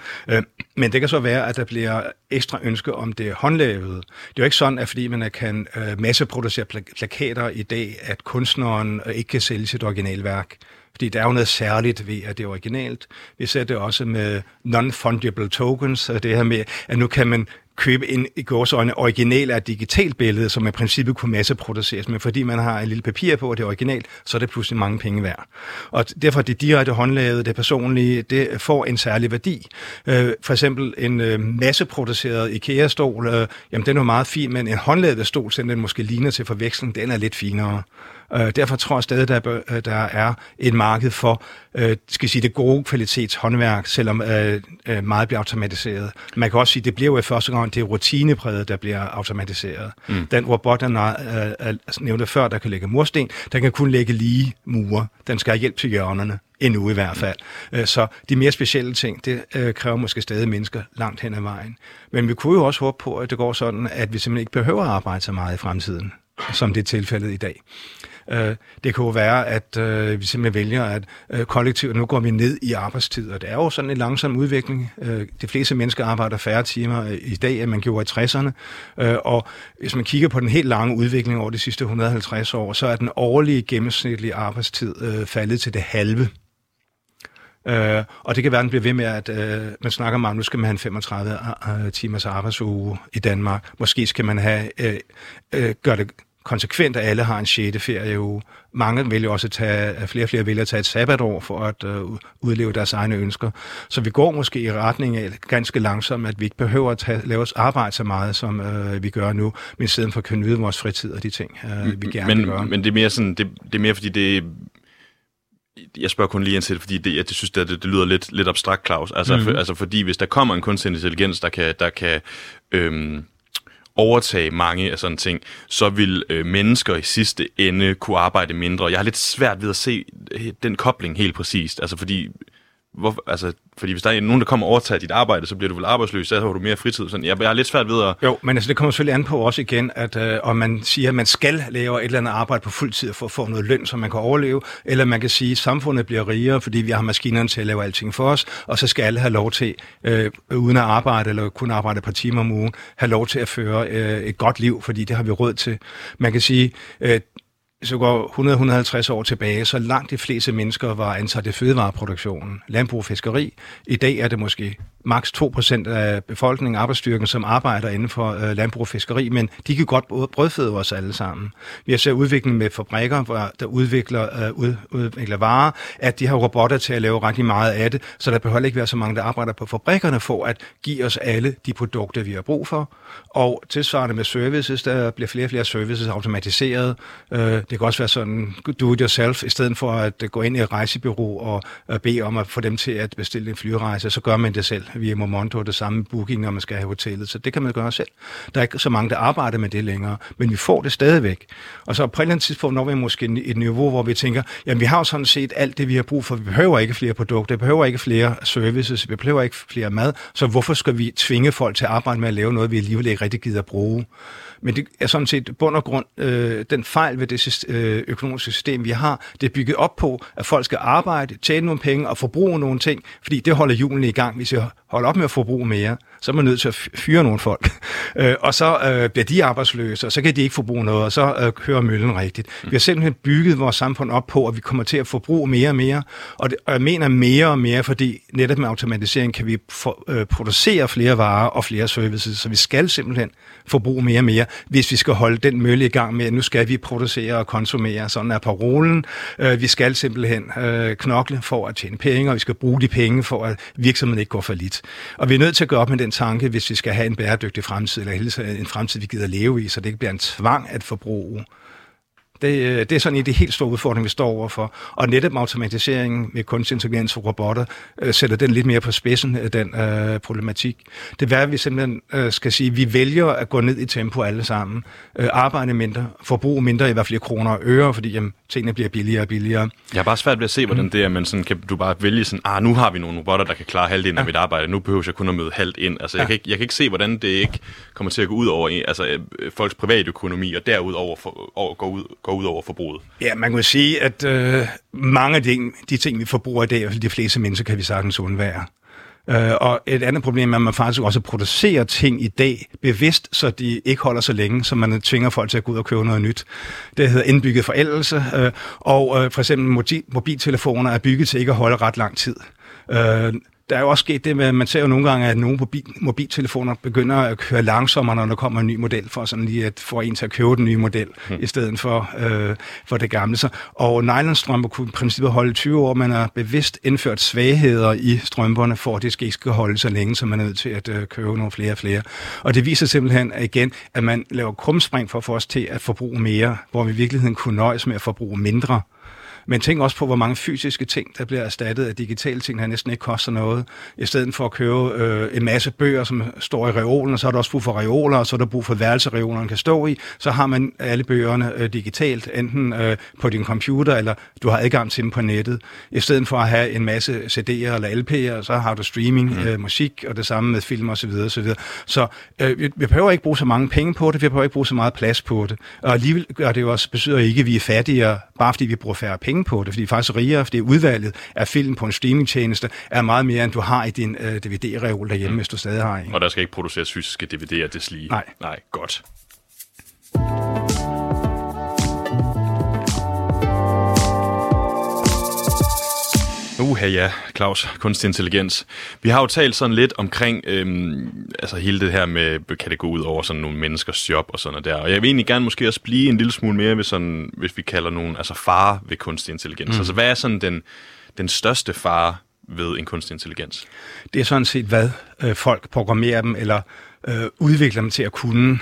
men det kan så være, at der bliver ekstra ønske om det håndlavede. Det er jo ikke sådan, at fordi man kan masseproducere plakater i dag, at kunstneren ikke kan sælge sit originalværk. Fordi der er jo noget særligt ved, at det er originalt. Vi ser det også med non-fungible tokens, det her med, at nu kan man købe en i gårsøjne original af et digitalt billede, som i princippet kunne masseproduceres, men fordi man har en lille papir på, at det er originalt, så er det pludselig mange penge værd. Og derfor det direkte håndlavede, det personlige, det får en særlig værdi. Øh, for eksempel en øh, masseproduceret IKEA-stol, øh, jamen den er meget fin, men en håndlavet stol, selvom den måske ligner til forveksling, den er lidt finere. Øh, derfor tror jeg stadig, der, øh, der er et marked for øh, skal sige, det gode kvalitetshåndværk, selvom øh, øh, meget bliver automatiseret. Man kan også sige, at det bliver jo i første gang, det rutinepræget, der bliver automatiseret. Mm. Den robot, der øh, nævnte før, der kan lægge mursten, der kan kun lægge lige mure. Den skal have hjælp til hjørnerne endnu i hvert fald. Mm. Så de mere specielle ting, det kræver måske stadig mennesker langt hen ad vejen. Men vi kunne jo også håbe på, at det går sådan, at vi simpelthen ikke behøver at arbejde så meget i fremtiden, som det er tilfældet i dag. Øh, det kan jo være, at øh, vi simpelthen vælger, at øh, kollektivt, nu går vi ned i arbejdstid, og det er jo sådan en langsom udvikling. Øh, de fleste mennesker arbejder færre timer øh, i dag, end man gjorde i 60'erne, øh, og hvis man kigger på den helt lange udvikling over de sidste 150 år, så er den årlige gennemsnitlige arbejdstid øh, faldet til det halve. Øh, og det kan være, at den bliver ved med, at øh, man snakker om, at nu skal man have en 35 øh, timers arbejdsuge i Danmark. Måske skal man have, øh, øh, gøre det konsekvent, at alle har en 6. ferieuge. Mange vil jo også tage, flere og flere vil tage et sabbatår for at uh, udleve deres egne ønsker. Så vi går måske i retning af ganske langsomt, at vi ikke behøver at tage, lave os arbejde så meget, som uh, vi gør nu, men stedet for at kunne nyde vores fritid og de ting, uh, vi gerne men, vil gøre. Men det er mere sådan, det, det er mere fordi det jeg spørger kun lige ind til det, fordi det, jeg synes, det, det lyder lidt, lidt abstrakt, Claus. Altså, mm. for, altså, fordi hvis der kommer en kunstig intelligens, der kan, der kan øhm, overtage mange af sådan ting, så vil øh, mennesker i sidste ende kunne arbejde mindre. Jeg har lidt svært ved at se øh, den kobling helt præcist, altså fordi hvor, altså, fordi hvis der er nogen, der kommer og overtager dit arbejde, så bliver du vel arbejdsløs, så har du mere fritid. Sådan, jeg, jeg har lidt svært ved at... Jo, men altså, det kommer selvfølgelig an på også igen, at øh, om man siger, at man skal lave et eller andet arbejde på fuld tid for at få noget løn, så man kan overleve, eller man kan sige, at samfundet bliver rigere, fordi vi har maskinerne til at lave alting for os, og så skal alle have lov til, øh, uden at arbejde, eller kun arbejde et par timer om ugen, have lov til at føre øh, et godt liv, fordi det har vi råd til. Man kan sige, øh, så går 100-150 år tilbage, så langt de fleste mennesker var ansat i fødevareproduktionen, landbrug og fiskeri. I dag er det måske maks 2% af befolkningen, arbejdsstyrken, som arbejder inden for øh, landbrug og fiskeri, men de kan godt brødføde os alle sammen. Vi har set udviklingen med fabrikker, hvor der udvikler, øh, ud, udvikler varer, at de har robotter til at lave rigtig meget af det, så der behøver ikke være så mange, der arbejder på fabrikkerne for at give os alle de produkter, vi har brug for. Og tilsvarende med services, der bliver flere og flere services automatiseret. Øh, det kan også være sådan, do it yourself, i stedet for at gå ind i et rejsebyrå og bede om at få dem til at bestille en flyrejse, så gør man det selv via Momonto, det samme booking, når man skal have hotellet. Så det kan man gøre selv. Der er ikke så mange, der arbejder med det længere, men vi får det stadigvæk. Og så på et eller andet tidspunkt når vi måske et niveau, hvor vi tænker, jamen vi har jo sådan set alt det, vi har brug for. Vi behøver ikke flere produkter, vi behøver ikke flere services, vi behøver ikke flere mad, så hvorfor skal vi tvinge folk til at arbejde med at lave noget, vi alligevel ikke rigtig gider at bruge? Men det er sådan set bund og grund øh, den fejl ved det øh, økonomiske system, vi har. Det er bygget op på, at folk skal arbejde, tjene nogle penge og forbruge nogle ting, fordi det holder julen i gang. Hvis jeg holder op med at forbruge mere, så er man nødt til at fyre nogle folk. <laughs> Øh, og så øh, bliver de arbejdsløse, og så kan de ikke forbruge noget, og så øh, kører møllen rigtigt. Vi har simpelthen bygget vores samfund op på, at vi kommer til at forbruge mere og mere. Og, det, og jeg mener mere og mere, fordi netop med automatisering kan vi for, øh, producere flere varer og flere services, så vi skal simpelthen forbruge mere og mere, hvis vi skal holde den mølle i gang med, at nu skal vi producere og konsumere. Sådan er parolen. Øh, vi skal simpelthen øh, knokle for at tjene penge, og vi skal bruge de penge for, at virksomheden ikke går for lidt. Og vi er nødt til at gå op med den tanke, hvis vi skal have en bæredygtig fremtid, eller en fremtid, vi gider leve i, så det ikke bliver en tvang at forbruge. Det, øh, det er sådan en af de helt store udfordringer, vi står overfor. Og netop automatiseringen med kunstig intelligens og robotter øh, sætter den lidt mere på spidsen, øh, den øh, problematik. Det er, at vi simpelthen øh, skal sige, at vi vælger at gå ned i tempo alle sammen. Øh, arbejde mindre, forbruge mindre i hvert fald kroner og øre, fordi jamen, tingene bliver billigere og billigere. Jeg har bare svært ved at se, hvordan mm. det er, men sådan, kan du bare vælge sådan, ah, nu har vi nogle robotter, der kan klare halvdelen ja. af mit arbejde, nu behøver jeg kun at møde halvt ind. Altså, ja. jeg, kan ikke, jeg kan ikke se, hvordan det ikke kommer til at gå ud over altså, øh, folks privatøkonomi, og derudover for, over, gå, ud, går ud over forbruget. Ja, man kan sige, at øh, mange af de, de ting, vi forbruger i dag, altså de fleste mennesker kan vi sagtens undvære. Øh, og et andet problem er, at man faktisk også producerer ting i dag bevidst, så de ikke holder så længe, så man tvinger folk til at gå ud og købe noget nyt. Det hedder indbygget forældelse, øh, og øh, for eksempel mobiltelefoner er bygget til ikke at holde ret lang tid. Øh, der er jo også sket det med, at man ser jo nogle gange, at nogle mobil, mobiltelefoner begynder at køre langsommere, når der kommer en ny model, for sådan lige at få en til at købe den nye model, hmm. i stedet for, øh, for det gamle. Så, og nylonstrømper kunne i princippet holde 20 år, man har bevidst indført svagheder i strømperne, for at det ikke skal holde så længe, så man er nødt til at øh, købe nogle flere og flere. Og det viser simpelthen at igen, at man laver krumspring for at få os til at forbruge mere, hvor vi i virkeligheden kunne nøjes med at forbruge mindre. Men tænk også på, hvor mange fysiske ting, der bliver erstattet af digitale ting, der næsten ikke koster noget. I stedet for at købe øh, en masse bøger, som står i reolen, og så er der også brug for reoler, og så er der brug for værelsereolerne kan stå i, så har man alle bøgerne øh, digitalt, enten øh, på din computer, eller du har adgang til dem på nettet. I stedet for at have en masse CD'er eller LP'er, så har du streaming, mm. øh, musik, og det samme med film osv. Så, så, videre. så øh, vi, vi behøver ikke bruge så mange penge på det, vi behøver ikke bruge så meget plads på det. Og alligevel gør det jo også, betyder ikke, at vi er fattigere, bare fordi vi bruger færre penge på det, fordi faktisk rigere, fordi udvalget af film på en streamingtjeneste er meget mere, end du har i din øh, DVD-reol derhjemme, mm. hvis du stadig har en. Og der skal ikke produceres fysiske DVD'er, det slige. Nej. Nej, godt. Uha ja, Claus, kunstig intelligens. Vi har jo talt sådan lidt omkring øhm, altså hele det her med, kan det gå ud over sådan nogle menneskers job og sådan noget der. Og jeg vil egentlig gerne måske også blive en lille smule mere ved sådan, hvis vi kalder nogen, altså fare ved kunstig intelligens. Mm. Altså hvad er sådan den, den største fare ved en kunstig intelligens? Det er sådan set, hvad øh, folk programmerer dem eller øh, udvikler dem til at kunne.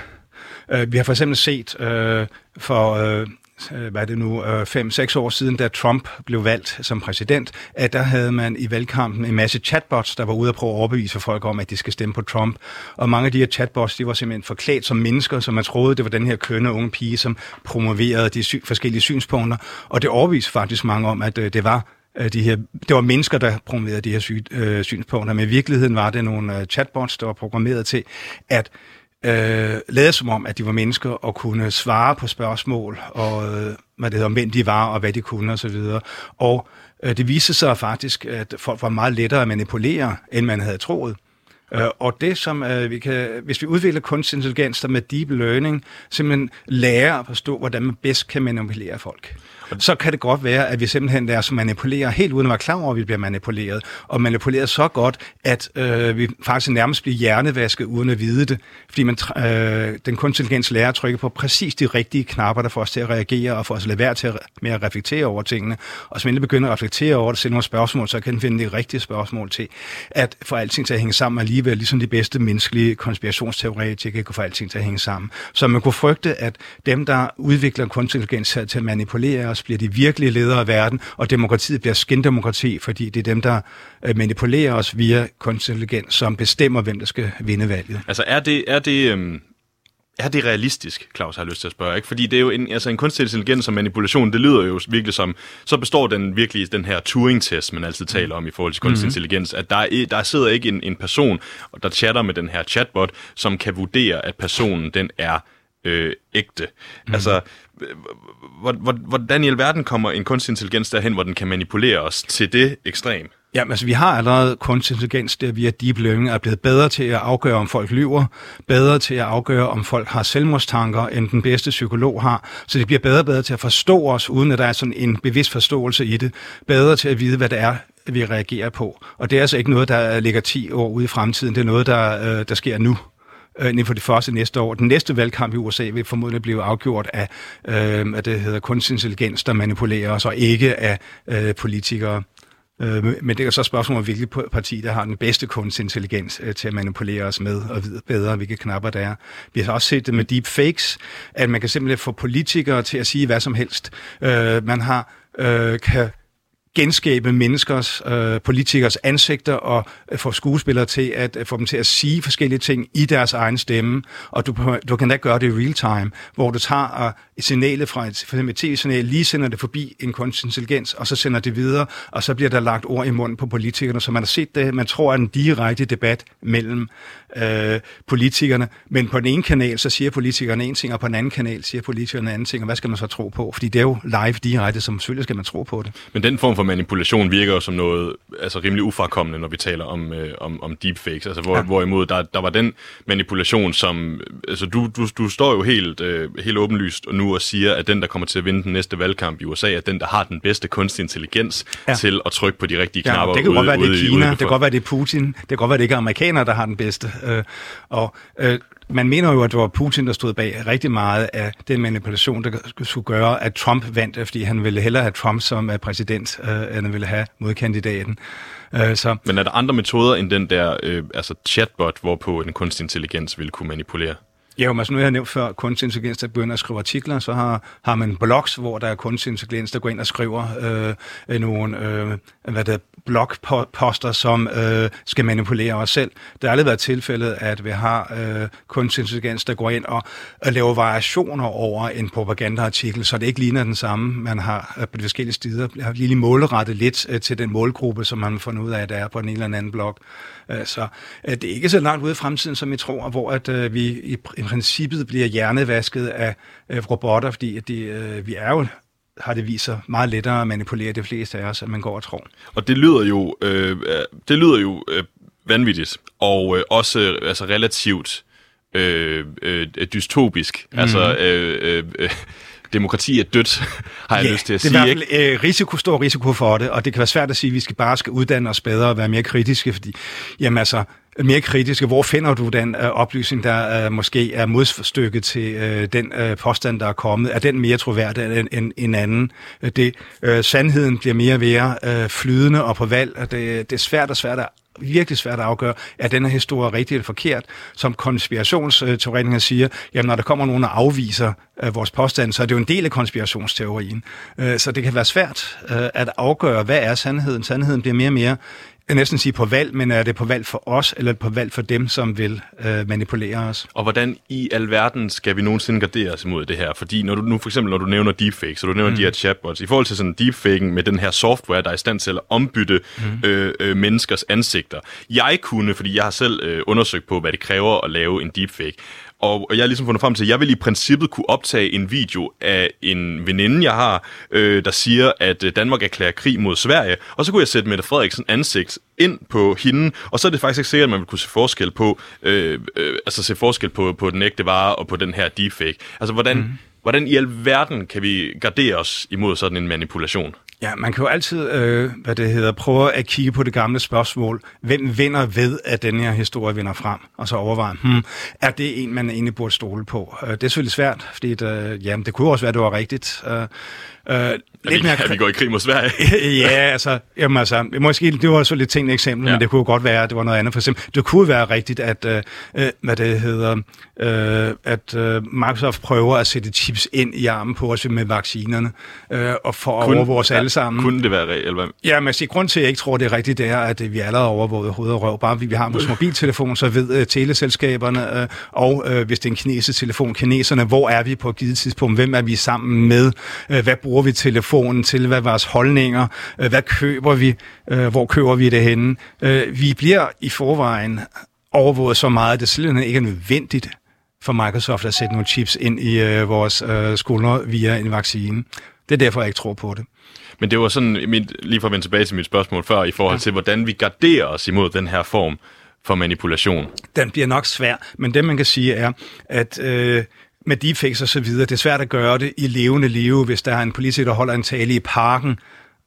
Øh, vi har for eksempel set øh, for øh, Øh, hvad er det nu, øh, 5-6 år siden, da Trump blev valgt som præsident, at der havde man i valgkampen en masse chatbots, der var ude at prøve at overbevise folk om, at de skal stemme på Trump. Og mange af de her chatbots, de var simpelthen forklædt som mennesker, så man troede, det var den her kønne unge pige, som promoverede de sy- forskellige synspunkter. Og det overbeviste faktisk mange om, at øh, det var de her, det var mennesker, der promoverede de her sy, øh, synspunkter, men i virkeligheden var det nogle øh, chatbots, der var programmeret til at øh, lavede som om, at de var mennesker og kunne svare på spørgsmål, og øh, hvad det hedder, hvem de var, og hvad de kunne osv. Og, og øh, det viste sig faktisk, at folk var meget lettere at manipulere, end man havde troet. Uh, og det, som uh, vi kan, hvis vi udvikler kunstig intelligens, der med deep learning, simpelthen lærer at forstå, hvordan man bedst kan manipulere folk så kan det godt være, at vi simpelthen lader os manipulere helt uden at være klar over, at vi bliver manipuleret. Og manipuleret så godt, at øh, vi faktisk nærmest bliver hjernevasket uden at vide det. Fordi man, øh, den kunstig intelligens lærer at trykke på præcis de rigtige knapper, der får os til at reagere og får os at lade være til at, med at reflektere over tingene. Og så begynder at reflektere over det, stille nogle spørgsmål, så kan den finde de rigtige spørgsmål til at få alting til at hænge sammen alligevel, ligesom de bedste menneskelige konspirationsteoretikere, kan få alting til at hænge sammen. Så man kunne frygte, at dem, der udvikler kunstig intelligens til at manipulere os, bliver de virkelige ledere af verden, og demokratiet bliver skindemokrati, fordi det er dem, der øh, manipulerer os via kunstig intelligens, som bestemmer, hvem der skal vinde valget. Altså er det, er det, øhm, er det realistisk, Claus har lyst til at spørge? Ikke? Fordi det er jo en, altså en kunstig intelligens og manipulation, det lyder jo virkelig som, så består den virkelig den her Turing-test, man altid taler om i forhold til kunstig mm-hmm. intelligens, at der, er, der sidder ikke en, en person, der chatter med den her chatbot, som kan vurdere, at personen den er øh, ægte. Mm. Altså, hvordan i alverden kommer en kunstig intelligens derhen, hvor den kan manipulere os til det ekstrem? Ja, altså vi har allerede kunstig intelligens, der via deep learning er blevet bedre til at afgøre, om folk lyver, bedre til at afgøre, om folk har selvmordstanker, end den bedste psykolog har. Så det bliver bedre og bedre til at forstå os, uden at der er sådan en bevidst forståelse i det. Bedre til at vide, hvad det er, vi reagerer på. Og det er altså ikke noget, der ligger 10 år ude i fremtiden. Det er noget, der, øh, der sker nu øh, inden for det første næste år. Den næste valgkamp i USA vil formodentlig blive afgjort af, øh, at det hedder kunstig intelligens, der manipulerer os, og ikke af øh, politikere. Øh, men det er så spørgsmålet om, hvilket parti, der har den bedste kunstig intelligens øh, til at manipulere os med og vide bedre, hvilke knapper der er. Vi har også set det med deepfakes, at man kan simpelthen få politikere til at sige hvad som helst. Øh, man har øh, kan genskabe menneskers, øh, politikers ansigter og øh, få skuespillere til at øh, få dem til at sige forskellige ting i deres egen stemme. Og du, du kan da gøre det i real time, hvor du tager et signal fra et, for et tv-signal, lige sender det forbi en kunstig intelligens, og så sender det videre, og så bliver der lagt ord i munden på politikerne, så man har set det, man tror, at en direkte debat mellem øh, politikerne, men på den ene kanal, så siger politikerne en ting, og på den anden kanal siger politikerne en anden ting, og hvad skal man så tro på? Fordi det er jo live direkte, så selvfølgelig skal man tro på det. Men den form for manipulation virker jo som noget altså rimelig ufrakommende, når vi taler om, øh, om, om deepfakes, altså hvor, ja. hvorimod der, der var den manipulation, som, altså du, du, du står jo helt, øh, helt åbenlyst og nu og siger, at den, der kommer til at vinde den næste valgkamp i USA, er den, der har den bedste kunstig intelligens ja. til at trykke på de rigtige knapper. Ja, det kan ude, godt være, det er Kina, det kan godt være, det er Putin, det kan godt være, det ikke er amerikanere, der har den bedste. Øh, og øh, man mener jo, at det var Putin, der stod bag rigtig meget af den manipulation, der skulle gøre, at Trump vandt, fordi han ville hellere have Trump som øh, præsident, øh, end han ville have modkandidaten. Øh, så. Men er der andre metoder end den der øh, altså chatbot, hvorpå en kunstig intelligens ville kunne manipulere? Ja, men altså nu har jeg nævnt før kunstig intelligens, der begynder at skrive artikler, så har, har man blogs, hvor der er kunstig intelligens, der går ind og skriver øh, øh nogle øh, hvad det blogposter, som øh, skal manipulere os selv. Det har aldrig været tilfældet, at vi har øh, kunstig intelligens, der går ind og, og laver variationer over en propagandaartikel, så det ikke ligner den samme, man har øh, på de forskellige steder. Jeg har lige målrettet lidt øh, til den målgruppe, som man har fundet ud af, at der er på en eller anden blog. Så øh, det er ikke så langt ude i fremtiden, som vi tror, hvor at øh, vi i, princippet bliver hjernevasket af robotter, fordi at de, øh, vi er jo har det vist sig meget lettere at manipulere de fleste af os, at man går og tror. Og det lyder jo, øh, det lyder jo øh, vanvittigt, og øh, også øh, altså relativt øh, øh, dystopisk. Mm. Altså, øh, øh, demokrati er dødt, <laughs> har jeg ja, lyst til at sige. det er i hvert fald øh, risiko, stor risiko for det, og det kan være svært at sige, at vi skal bare skal uddanne os bedre og være mere kritiske, fordi jamen altså, mere kritiske. Hvor finder du den øh, oplysning, der øh, måske er modstykket til øh, den øh, påstand, der er kommet? Er den mere troværdig end en, en anden? Øh, det, øh, sandheden bliver mere og mere øh, flydende og på valg. Det, det er svært og svært at virkelig svært at afgøre, er denne historie rigtig eller forkert. Som konspirationsteoretikere siger, jamen når der kommer nogen og afviser øh, vores påstand, så er det jo en del af konspirationsteorien. Øh, så det kan være svært at afgøre, hvad er sandheden. Sandheden bliver mere og mere jeg næsten sige på valg, men er det på valg for os, eller på valg for dem, som vil øh, manipulere os? Og hvordan i alverden skal vi nogensinde gardere os imod det her? Fordi når du nu for eksempel, når du nævner deepfake, så du nævner mm. de her chatbots, i forhold til sådan deepfaken med den her software, der er i stand til at ombytte mm. øh, øh, menneskers ansigter. Jeg kunne, fordi jeg har selv øh, undersøgt på, hvad det kræver at lave en deepfake, og jeg har ligesom fundet frem til, at jeg vil i princippet kunne optage en video af en veninde, jeg har, øh, der siger, at øh, Danmark erklærer krig mod Sverige. Og så kunne jeg sætte Mette Frederiksen ansigt ind på hende, og så er det faktisk ikke sikkert, at man vil kunne se forskel på, øh, øh, altså se forskel på, på den ægte vare og på den her deepfake. Altså, hvordan, mm. hvordan i alverden kan vi gardere os imod sådan en manipulation? Ja, man kan jo altid, øh, hvad det hedder, prøve at kigge på det gamle spørgsmål. Hvem vinder ved, at den her historie vinder frem? Og så overveje, hmm, er det en, man egentlig burde stole på? Øh, det er selvfølgelig svært, fordi det, øh, jamen, det kunne også være, at det var rigtigt. Øh, Øh, lidt mere... At vi går i krig mod Sverige? <laughs> ja, altså, jamen, altså, måske, det var så lidt tænkt eksempel, ja. men det kunne godt være, at det var noget andet. For eksempel, det kunne være rigtigt, at, øh, øh hvad det hedder, øh, at øh, Microsoft prøver at sætte chips ind i armen på os med vaccinerne, øh, og for at overvåge os alle sammen. Kunne det være reelt? Ja, men altså, grund til, at jeg ikke tror, det er rigtigt, det er, at vi allerede overvåget hoved og røv. Bare vi har vores <laughs> mobiltelefon, så ved uh, teleselskaberne, uh, og uh, hvis det er en kinesisk telefon, kineserne, hvor er vi på et givet tidspunkt, hvem er vi sammen med, uh, hvad bruger vi telefonen til, hvad er vores holdninger, uh, hvad køber vi, uh, hvor køber vi det henne. Uh, vi bliver i forvejen overvåget så meget, at det slet ikke er nødvendigt for Microsoft at sætte nogle chips ind i øh, vores øh, via en vaccine. Det er derfor, jeg ikke tror på det. Men det var sådan, mit, lige for at vende tilbage til mit spørgsmål før, i forhold ja. til, hvordan vi garderer os imod den her form for manipulation. Den bliver nok svær, men det man kan sige er, at øh, med deepfakes og så videre, det er svært at gøre det i levende liv, hvis der er en politiker, der holder en tale i parken,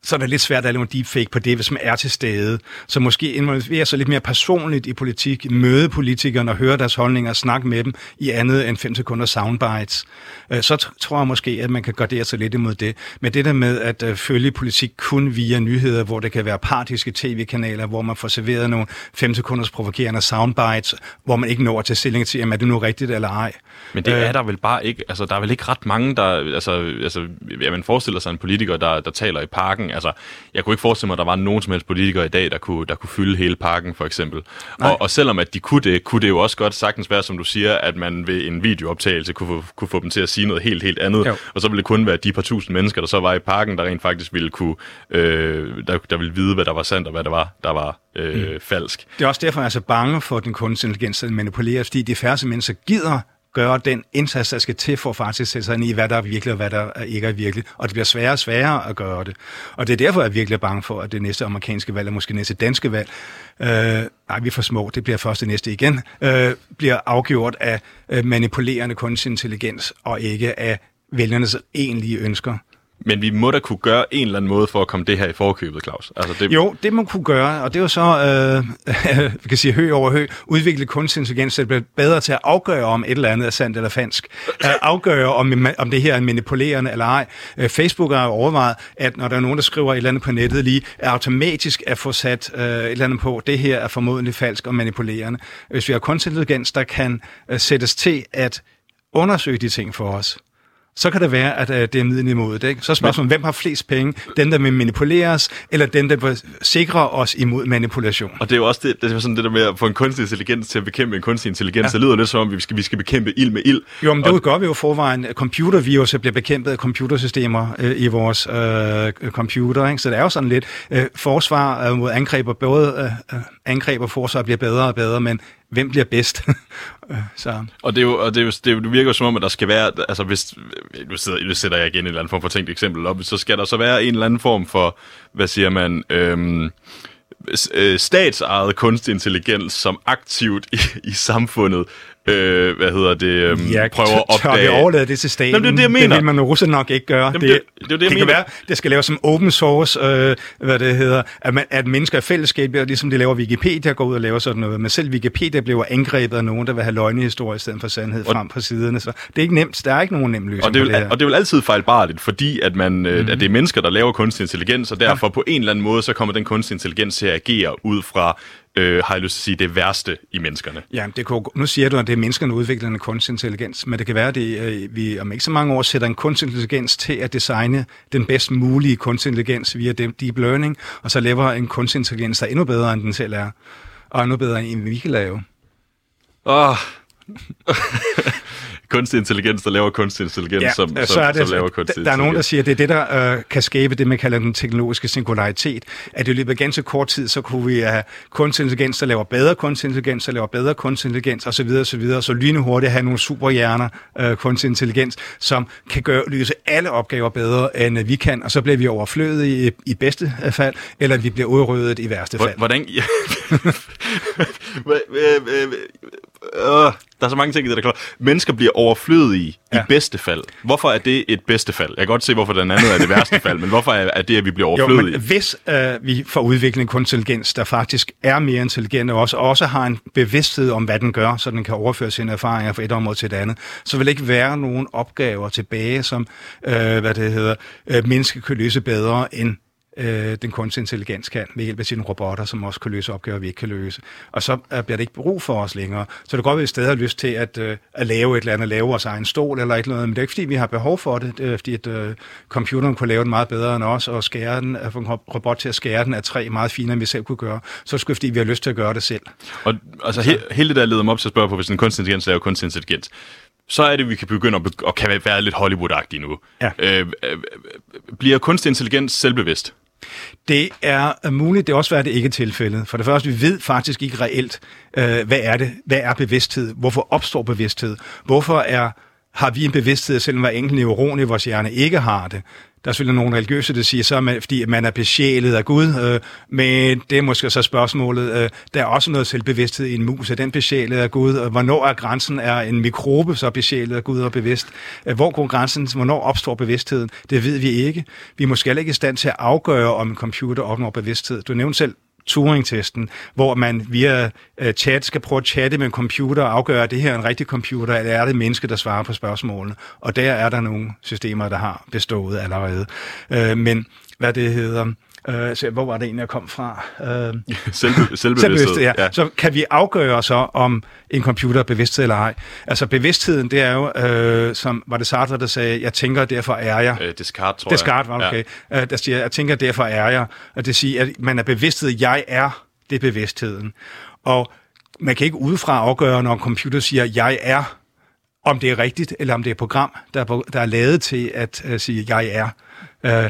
så er det lidt svært at lave en deepfake på det, hvis man er til stede. Så måske involvere sig lidt mere personligt i politik, møde politikerne og høre deres holdninger og snakke med dem i andet end 5 sekunder soundbites. Øh, så tror jeg måske, at man kan gardere sig lidt imod det. Men det der med at øh, følge politik kun via nyheder, hvor det kan være partiske tv-kanaler, hvor man får serveret nogle 5 sekunders provokerende soundbites, hvor man ikke når til stilling til, om er det nu rigtigt eller ej. Men det øh. er der vel bare ikke, altså der er vel ikke ret mange, der, altså, altså ja, man forestiller sig en politiker, der, der taler i parken, Altså, jeg kunne ikke forestille mig, at der var nogen som helst politikere i dag, der kunne, der kunne fylde hele parken, for eksempel. Og, og selvom at de kunne det, kunne det jo også godt sagtens være, som du siger, at man ved en videooptagelse kunne få, kunne få dem til at sige noget helt, helt andet. Jo. Og så ville det kun være de par tusind mennesker, der så var i parken, der rent faktisk ville kunne, øh, der, der ville vide, hvad der var sandt og hvad der var, der var øh, mm. falsk. Det er også derfor, jeg er så bange for, at den kunstig intelligens manipulerer, fordi de færreste mennesker gider gøre den indsats, der skal til for at faktisk sætte sig ind i, hvad der er virkelig og hvad der ikke er virkelig. Og det bliver sværere og sværere at gøre det. Og det er derfor, jeg er virkelig bange for, at det næste amerikanske valg, og måske næste danske valg, øh, nej, vi er for små, det bliver først det næste igen, øh, bliver afgjort af øh, manipulerende kunstig intelligens, og ikke af vælgernes egentlige ønsker. Men vi må da kunne gøre en eller anden måde for at komme det her i forkøbet, Claus. Altså det... Jo, det man kunne gøre, og det var så, øh, <laughs> vi kan sige hø over hø, udvikle kunstig intelligens, så det bliver bedre til at afgøre, om et eller andet er sandt eller falsk. At afgøre, om, om det her er manipulerende eller ej. Øh, Facebook har overvejet, at når der er nogen, der skriver et eller andet på nettet lige, er automatisk at få sat øh, et eller andet på, det her er formodentlig falsk og manipulerende. Hvis vi har kunstig intelligens, der kan øh, sættes til at undersøge de ting for os, så kan det være, at uh, det er det. Ikke? Så er spørgsmålet, hvem har flest penge? Den, der vil manipuleres, eller den, der vil sikre os imod manipulation? Og det er jo også det, det, er sådan det der med at få en kunstig intelligens til at bekæmpe en kunstig intelligens. Ja. Det lyder lidt som om, vi skal, vi skal bekæmpe ild med ild. Jo, men det og... gør vi jo forvejen. Computervirus bliver bekæmpet af computersystemer øh, i vores øh, computer. Ikke? Så det er jo sådan lidt øh, forsvar øh, mod angreb, og både øh, angreb og forsvar bliver bedre og bedre, men hvem bliver bedst. <laughs> så. Og, det, er jo, og det, er jo, det, er jo, det virker jo som om, at der skal være, altså hvis, nu, sidder, nu sætter jeg igen en eller anden form for tænkt eksempel op, så skal der så være en eller anden form for, hvad siger man, øhm, øh, statsejet kunstig intelligens, som aktivt i, i samfundet øh, hvad hedder det, øh, ja, prøver at opdage... Tør vi overlade det til staten? Jamen, det, er det, jeg mener. det vil man jo nok ikke gøre. Jamen, det, det, det, det, det, det kan være, det skal laves som open source, øh, hvad det hedder, at, man, at mennesker i fællesskab, ligesom de laver Wikipedia, går ud og laver sådan noget, men selv Wikipedia bliver angrebet af nogen, der vil have løgnehistorie i stedet for sandhed og, frem på siderne, så det er ikke nemt, der er ikke nogen nem løsning og det, vil, det her. Og det vil altid fejlbarligt, fordi at, man, mm-hmm. at det er mennesker, der laver kunstig intelligens, og derfor ja. på en eller anden måde, så kommer den kunstig intelligens til at agere ud fra øh, har jeg lyst til at sige, det værste i menneskerne. Ja, det kunne, nu siger du, at det er menneskerne, der udvikler en kunstig intelligens, men det kan være, at det, øh, vi om ikke så mange år sætter en kunstig intelligens til at designe den bedst mulige kunstig intelligens via deep learning, og så laver en kunstig intelligens, der er endnu bedre, end den selv er, og endnu bedre, end vi kan lave. Åh, oh. <laughs> kunstig intelligens, der laver kunstig intelligens, ja, som, så, er det, som laver kunstig Der er nogen, der siger, at det er det, der øh, kan skabe det, man kalder den teknologiske singularitet. At i løbet af ganske kort tid, så kunne vi have kunstig intelligens, der laver bedre kunstig intelligens, der laver bedre kunstig intelligens osv. osv. Så, så lynhurtigt have nogle superhjerner, øh, kunstig intelligens, som kan gøre, løse alle opgaver bedre, end vi kan, og så bliver vi overflødet i, i bedste fald, eller vi bliver udryddet i værste fald. Hvordan... <laughs> <laughs> øh, der er så mange ting i det, der klart. Mennesker bliver overflødige ja. I bedste fald. Hvorfor er det et bedste fald? Jeg kan godt se, hvorfor den anden er det værste fald, men hvorfor er, det, at vi bliver Jo, overflødige? men hvis øh, vi får udviklet en kunstig intelligens, der faktisk er mere intelligent, og også, også har en bevidsthed om, hvad den gør, så den kan overføre sine erfaringer fra et område til et andet, så vil der ikke være nogen opgaver tilbage, som øh, hvad det hedder, øh, mennesker kan løse bedre end øh, den kunstige intelligens kan, ved hjælp af sine robotter, som også kan løse opgaver, vi ikke kan løse. Og så øh, bliver det ikke brug for os længere. Så det kan godt at vi stadig har lyst til at, øh, at lave et eller andet, lave vores egen stol eller et eller andet, men det er ikke, fordi vi har behov for det. Det er, fordi at, øh, computeren kunne lave den meget bedre end os, og skære den, at få en robot til at skære den af tre meget finere, end vi selv kunne gøre. Så er det sgu, fordi vi har lyst til at gøre det selv. Og altså, he, hele det der leder mig op til at spørge på, hvis en kunstig intelligens laver kunstig intelligens, så er det, vi kan begynde at, be- og kan være lidt Hollywood-agtige nu. Ja. Øh, øh, bliver kunstig intelligens selvbevidst? Det er øh, muligt, det er også være, det ikke er tilfældet. For det første, vi ved faktisk ikke reelt, øh, hvad er det? Hvad er bevidsthed? Hvorfor opstår bevidsthed? Hvorfor er, har vi en bevidsthed, selvom hver enkelt neuron i vores hjerne ikke har det? Der er selvfølgelig nogle religiøse, der siger, så er man, fordi man er besjælet af Gud, øh, men det er måske så spørgsmålet. Øh, der er også noget selvbevidsthed i en mus. Er den besjælet af Gud? Og hvornår er grænsen? Er en mikrobe så besjælet af Gud og bevidst? Øh, hvor går grænsen? Hvornår opstår bevidstheden? Det ved vi ikke. Vi er måske heller ikke i stand til at afgøre, om en computer opnår bevidsthed. Du nævnte selv Turing-testen, hvor man via øh, chat skal prøve at chatte med en computer og afgøre, at det her er en rigtig computer, eller er det et menneske, der svarer på spørgsmålene. Og der er der nogle systemer, der har bestået allerede. Øh, men hvad det hedder... Uh, så hvor var det egentlig, jeg kom fra? <laughs> Uh, Selve, selvbevidsthed. Ja. ja. Så kan vi afgøre så, om en computer er bevidsthed eller ej. Altså bevidstheden, det er jo, øh, som var det Sartre, der sagde, jeg tænker, derfor er jeg. Øh, Descartes, tror Descartes, jeg. var okay. Ja. Der siger, jeg tænker, derfor er jeg. Og det siger, at man er bevidsthed, jeg er, det er bevidstheden. Og man kan ikke udefra afgøre, når en computer siger, jeg er, om det er rigtigt, eller om det er et program, der er, der er lavet til at uh, sige, jeg er. Uh,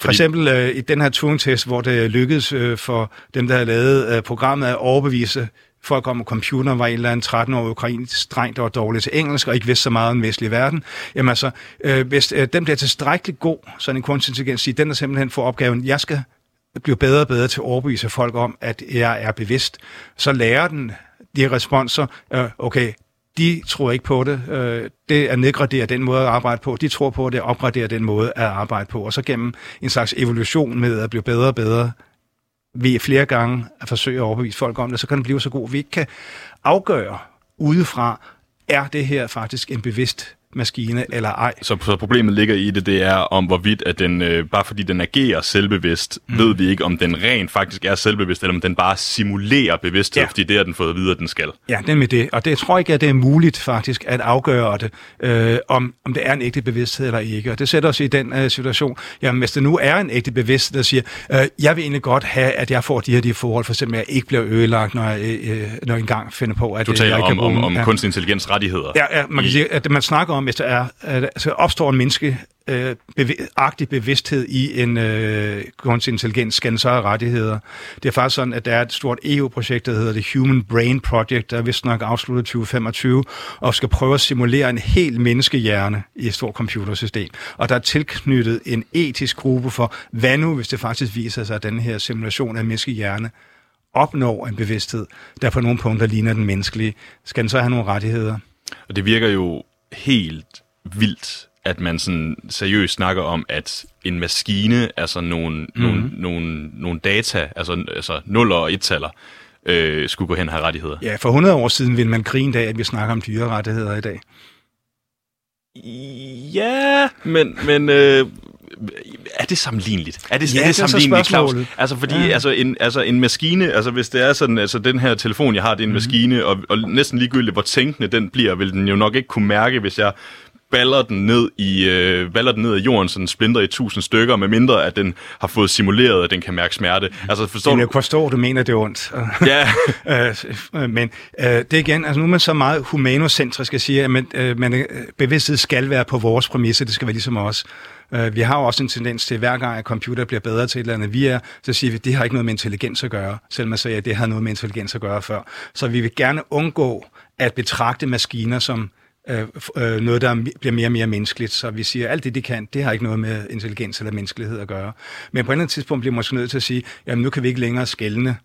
for eksempel øh, i den her Turing-test, hvor det lykkedes øh, for dem, der havde lavet øh, programmet, at overbevise folk om, at computeren var en eller anden 13-årig ukrainsk dreng, der var dårlig til engelsk og ikke vidste så meget om den vestlige verden. Jamen altså, øh, hvis øh, den bliver tilstrækkeligt god, så en kunstig intelligens siger, den der simpelthen får opgaven, jeg skal blive bedre og bedre til at overbevise folk om, at jeg er bevidst, så lærer den de responser, øh, okay, de tror ikke på det. Øh, det er nedgradere den måde at arbejde på. De tror på det, opgradere den måde at arbejde på. Og så gennem en slags evolution med at blive bedre og bedre, ved flere gange at forsøge at overbevise folk om det, så kan den blive så god, at vi ikke kan afgøre udefra, er det her faktisk en bevidst maskine eller ej. Så, så problemet ligger i det, det er om hvorvidt, at den, øh, bare fordi den agerer selvbevidst, mm. ved vi ikke, om den rent faktisk er selvbevidst, eller om den bare simulerer bevidsthed, ja. Fordi det har den fået at vide, at den skal. Ja, det med det. Og det jeg tror ikke, at det er muligt faktisk at afgøre det, øh, om, om det er en ægte bevidsthed eller ikke. Og det sætter os i den øh, situation. Jamen, hvis det nu er en ægte bevidsthed, der siger, øh, jeg vil egentlig godt have, at jeg får de her de forhold, for eksempel, at jeg ikke bliver ødelagt, når jeg, øh, når jeg engang finder på, at Du øh, taler jeg ikke om, kan bruge om, om. Ja. kunstig intelligens rettigheder. Ja, ja, man kan I- sige, at man snakker om, hvis der er, altså opstår en menneske øh, bev- agtig bevidsthed i en øh, kunstig intelligens, skal den så have rettigheder. Det er faktisk sådan, at der er et stort EU-projekt, der hedder The Human Brain Project, der er vist nok afsluttet 2025, og skal prøve at simulere en hel menneskehjerne i et stort computersystem. Og der er tilknyttet en etisk gruppe for, hvad nu, hvis det faktisk viser sig, at den her simulation af menneskehjerne opnår en bevidsthed, der på nogle punkter ligner den menneskelige. Skal den så have nogle rettigheder? Og det virker jo helt vildt, at man sådan seriøst snakker om, at en maskine, altså nogle, mm. nogle, nogle, nogle data, altså, altså 0 og 1-taller, øh, skulle gå hen og have rettigheder. Ja, for 100 år siden ville man grine af, at vi snakker om dyrerettigheder i dag. Ja, men, men øh, er det sammenligneligt? Er det, Ja, er det det sammenligneligt, Claus? Altså, fordi Ja. altså, en, altså, en maskine, altså hvis det er sådan, altså den her telefon, jeg har, det er en mm. maskine, og, og næsten ligegyldigt, hvor tænkende den bliver, vil den jo nok ikke kunne mærke, hvis jeg baller den ned i øh, baller den ned af jorden, så den splinter i tusind stykker, med mindre at den har fået simuleret, at den kan mærke smerte. Altså forstår Jamen, du? jeg kan forstå, at du mener, det er ondt. Ja, <laughs> Øh, men øh, det igen, altså nu er man så meget humanocentrisk at sige, at man, øh, man, øh, bevidsthed skal være på vores præmisser, det skal være ligesom os. Øh, vi har jo også en tendens til, hver gang at computer bliver bedre til et eller andet, vi er, så siger vi, det har ikke noget med intelligens at gøre, selvom man siger, at det har noget med intelligens at gøre før. Så vi vil gerne undgå at betragte maskiner som øh, øh, noget, der bliver mere og mere menneskeligt. Så vi siger, at alt det, de kan, det har ikke noget med intelligens eller menneskelighed at gøre. Men på et eller andet tidspunkt bliver man måske nødt til at sige, jamen nu kan vi ikke længere skælne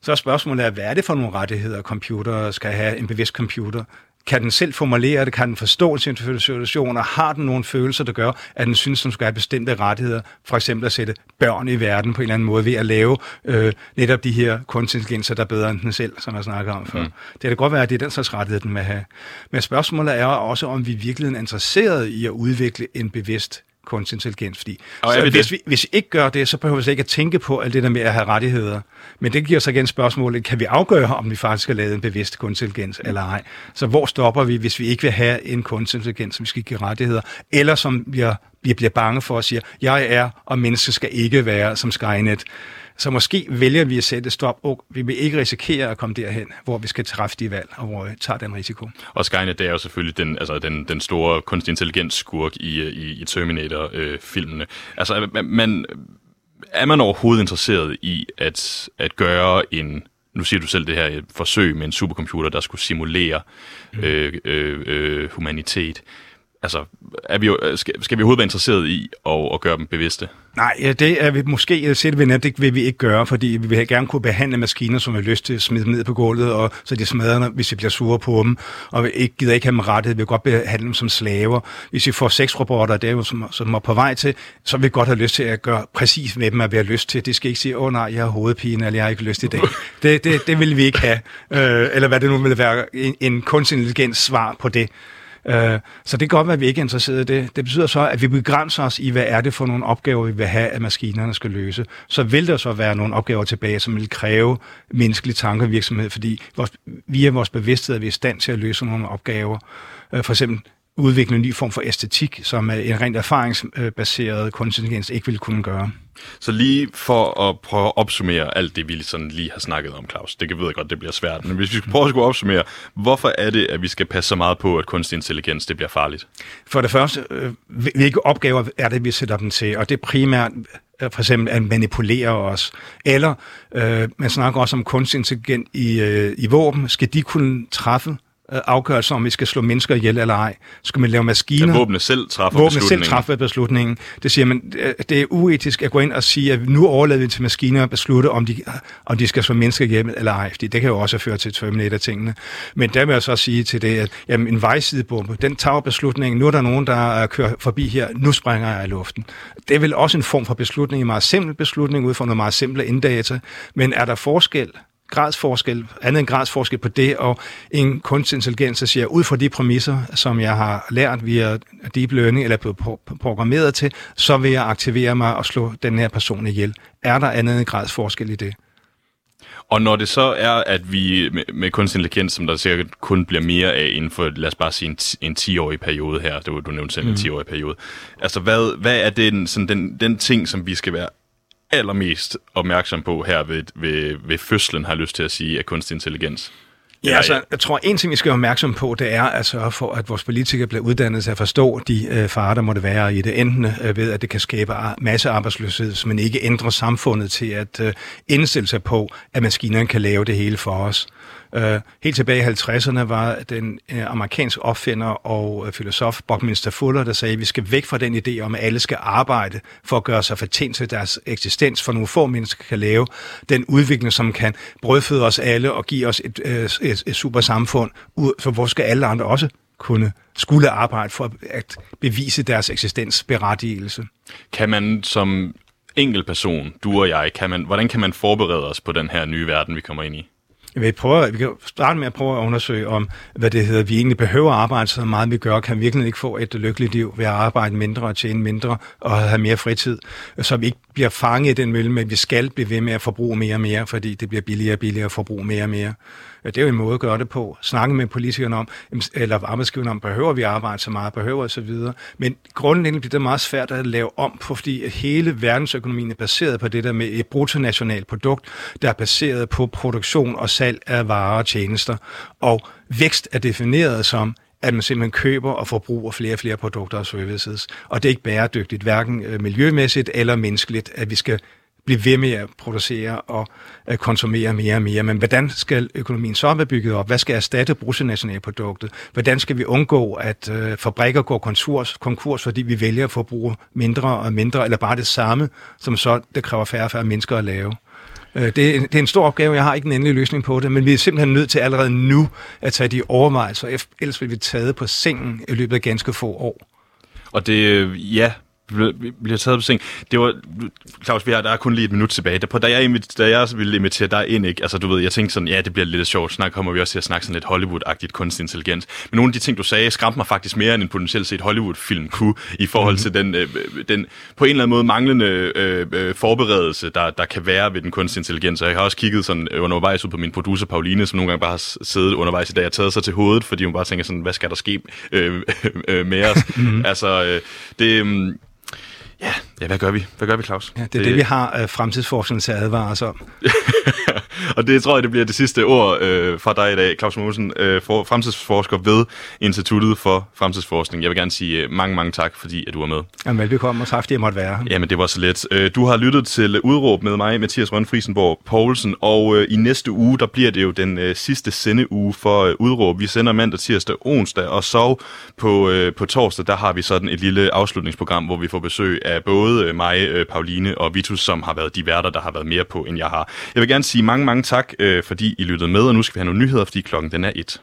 Så er spørgsmålet, hvad er det for nogle rettigheder, computer skal have, en bevidst computer? Kan den selv formulere det? Kan den forstå sin situationer? Har den nogle følelser, der gør, at den synes, den skal have bestemte rettigheder? For eksempel at sætte børn i verden på en eller anden måde ved at lave øh, netop de her kunstintelligenser, der er bedre end den selv, som jeg snakker om før. Mm. Det kan godt være, at det er den slags rettighed, den vil have. Men spørgsmålet er også, om vi virkelig er interesseret i at udvikle en bevidst kunstig intelligens. Fordi, Og så vi hvis, det? vi, hvis vi ikke gør det, så behøver vi slet ikke at tænke på alt det der med at have rettigheder. Men det giver så igen spørgsmålet, kan vi afgøre, om vi faktisk har lavet en bevidst kunstig intelligens eller ej? Så hvor stopper vi, hvis vi ikke vil have en kunstig intelligens, som vi skal give rettigheder, eller som vi, er, vi bliver bange for at sige, jeg er, og mennesker skal ikke være som Skynet. Så måske vælger vi at sætte stop, og vi vil ikke risikere at komme derhen, hvor vi skal træffe de valg, og hvor vi tager den risiko. Og Skynet, det er jo selvfølgelig den, altså den, den store kunstig intelligens skurk i, i, i Terminator-filmene. altså, man- er man overhovedet interesseret i at, at gøre en, nu siger du selv det her, et forsøg med en supercomputer, der skulle simulere øh, øh, øh, humanitet. Altså, er vi jo, skal, skal vi overhovedet være interesseret i at, at gøre dem bevidste? Nej, det er vi måske sætte ved net, det vil vi ikke gøre, fordi vi vil gerne kunne behandle maskiner, som vi har lyst til at smide dem ned på gulvet, og så de smadrer, når- hvis vi bliver sure på dem, og vi ikke, gider ikke have dem rettet, vi vil godt behandle dem som slaver. Hvis vi får sexrobotter, det er jo som, som er på vej til, så vil vi godt have lyst til at gøre præcis med dem, at vi har lyst til. Det skal ikke sige, åh oh, nej, jeg har hovedpine, eller jeg har ikke lyst i dag. <laughs> Det, det, det vil vi ikke have. Øh, eller hvad det nu vil være, en, en kunstig intelligens svar på det. Øh, Så det kan godt være, at vi ikke er interesseret i det. Det betyder så, at vi begrænser os i, hvad er det for nogle opgaver, vi vil have, at maskinerne skal løse. Så vil der så være nogle opgaver tilbage, som vil kræve menneskelig tankevirksomhed, fordi vores, via vores bevidsthed er vi i stand til at løse nogle opgaver. Øh, For eksempel udvikle en ny form for æstetik, som er en rent erfaringsbaseret kunstig intelligens ikke vil kunne gøre. Så lige for at prøve at opsummere alt det, vi sådan lige har snakket om, Claus. Det kan ved jeg godt, det bliver svært. Men hvis vi skal prøve at skulle opsummere, hvorfor er det, at vi skal passe så meget på, at kunstig intelligens det bliver farligt? For det første, øh, hvilke opgaver er det, vi sætter dem til? Og det er primært øh, for eksempel at manipulere os. Eller øh, man snakker også om kunstig intelligens i, øh, i våben. Skal de kunne træffe øh, afgørelser om, vi skal slå mennesker ihjel eller ej? Skal man lave maskiner? At våbne selv træffer Våbne selv beslutningen. træffer beslutningen. Det siger man, øh, det er uetisk at gå ind og sige, at nu overlader vi til maskiner at beslutte, om de, om de skal slå mennesker hjem eller ej. Fordi det kan jo også føre til Terminator-tingene. Men der vil jeg så sige til det, at jamen, en vejsidebombe, den tager beslutningen. Nu er der nogen, der øh, kører forbi her. Nu springer jeg i luften. Det er vel også en form for beslutning, en meget simpel beslutning, ud fra noget meget simple inddata. Men er der forskel gradsforskel, andet end gradsforskel på det, og en kunstig intelligens, der siger, ud fra de præmisser, som jeg har lært via deep learning, eller blevet pro- programmeret til, så vil jeg aktivere mig og slå den her person ihjel. Er der andet end gradsforskel i det? Og når det så er, at vi med, med kunstig intelligens, som der sikkert kun bliver mere af inden for, lad os bare sige, en, ti- en 10-årig periode her, det var, du nævnte selv mm. en 10-årig periode. Altså, hvad, hvad er den, sådan den, den ting, som vi skal være allermest opmærksom på her ved, ved, ved fødslen, har jeg lyst til at sige, af kunstig intelligens? Ja, altså, jeg tror, en ting, vi skal være opmærksom på, det er at sørge for, at vores politikere bliver uddannet til at forstå de øh, farer, der måtte være i det. Enten øh, ved, at det kan skabe masse arbejdsløshed, men ikke ændre samfundet til at øh, indstille sig på, at maskinerne kan lave det hele for os. Øh, helt tilbage i 50'erne var den øh, amerikanske opfinder og øh, filosof Buckminster Fuller, der sagde, at vi skal væk fra den idé om, at alle skal arbejde for at gøre sig fortjent til deres eksistens, for nogle få mennesker kan lave den udvikling, som kan brødføde os alle og give os et, øh, et, et super samfund, for hvor skal alle andre også kunne skulle arbejde for at bevise deres eksistensberettigelse. Kan man som enkel person, du og jeg, kan man, hvordan kan man forberede os på den her nye verden, vi kommer ind i? Jeg vil prøve, vi kan starte med at prøve at undersøge om, hvad det hedder, vi egentlig behøver at arbejde så meget, vi gør. Kan vi virkelig ikke få et lykkeligt liv ved at arbejde mindre og tjene mindre og have mere fritid, så vi ikke bliver fanget i den mølle med, at vi skal blive ved med at forbruge mere og mere, fordi det bliver billigere og billigere at forbruge mere og mere. Det er jo en måde at gøre det på. Snakke med politikerne om, eller arbejdsgiverne om, behøver vi arbejde så meget, behøver og så videre. Men grundlæggende bliver det meget svært at lave om på, fordi hele verdensøkonomien er baseret på det der med et bruttonationalt produkt, der er baseret på produktion og salg af varer og tjenester. Og vækst er defineret som at man simpelthen køber og forbruger flere og flere produkter og services. Og det er ikke bæredygtigt, hverken øh, miljømæssigt eller menneskeligt, at vi skal blive ved med at producere og øh, konsumere mere og mere. Men hvordan skal økonomien så være bygget op? Hvad skal erstatte bruttonationalproduktet? Hvordan skal vi undgå, at øh, fabrikker går konkurs, konkurs, fordi vi vælger at forbruge mindre og mindre, eller bare det samme, som så det kræver færre og færre mennesker at lave? Øh, det, er, det er en stor opgave, jeg har ikke en endelig løsning på det, men vi er simpelthen nødt til allerede nu at tage de overvejelser, ellers vil vi taget på sengen i løbet af ganske få år. Og det, øh, ja, bliver taget på seng. Det var, Claus, vi har, der er kun lige et minut tilbage. Da, da, jeg, da jeg ville invitere dig ind, ikke? Altså, du ved, jeg tænkte sådan, ja, det bliver lidt sjovt. Snart kommer vi også til at snakke sådan lidt Hollywood-agtigt kunstig intelligens. Men nogle af de ting, du sagde, skræmte mig faktisk mere, end en potentielt set Hollywood-film kunne, i forhold mm-hmm. til den, øh, den, på en eller anden måde, manglende øh, øh, forberedelse, der, der kan være ved den kunstig intelligens. Og jeg har også kigget sådan undervejs ud på min producer, Pauline, som nogle gange bare har siddet undervejs i dag og taget sig til hovedet, fordi hun bare tænker sådan, hvad skal der ske øh, <laughs> øh, med os? Mm-hmm. Altså, øh, det... Øh, Ja, ja, hvad gør vi? Hvad gør vi, Claus? Ja, det er det, det vi har uh, fremtidsforskning til at advare os om. <laughs> og det tror jeg, det bliver det sidste ord øh, fra dig i dag, Claus Mosen, øh, for, fremtidsforsker ved Instituttet for Fremtidsforskning. Jeg vil gerne sige øh, mange, mange tak, fordi at du var med. Jamen, velbekomme, og tak jeg måtte være. Jamen, det var så let. Øh, du har lyttet til Udråb med mig, Mathias Rønne Friesenborg Poulsen, og øh, i næste uge, der bliver det jo den øh, sidste sendeuge for øh, Udråb. Vi sender mandag, tirsdag, onsdag, og så på, øh, på torsdag, der har vi sådan et lille afslutningsprogram, hvor vi får besøg af både øh, mig, øh, Pauline og Vitus, som har været de værter, der har været mere på, end jeg har. Jeg vil gerne sige mange, mange tak, øh, fordi I lyttede med, og nu skal vi have nogle nyheder, fordi klokken den er et.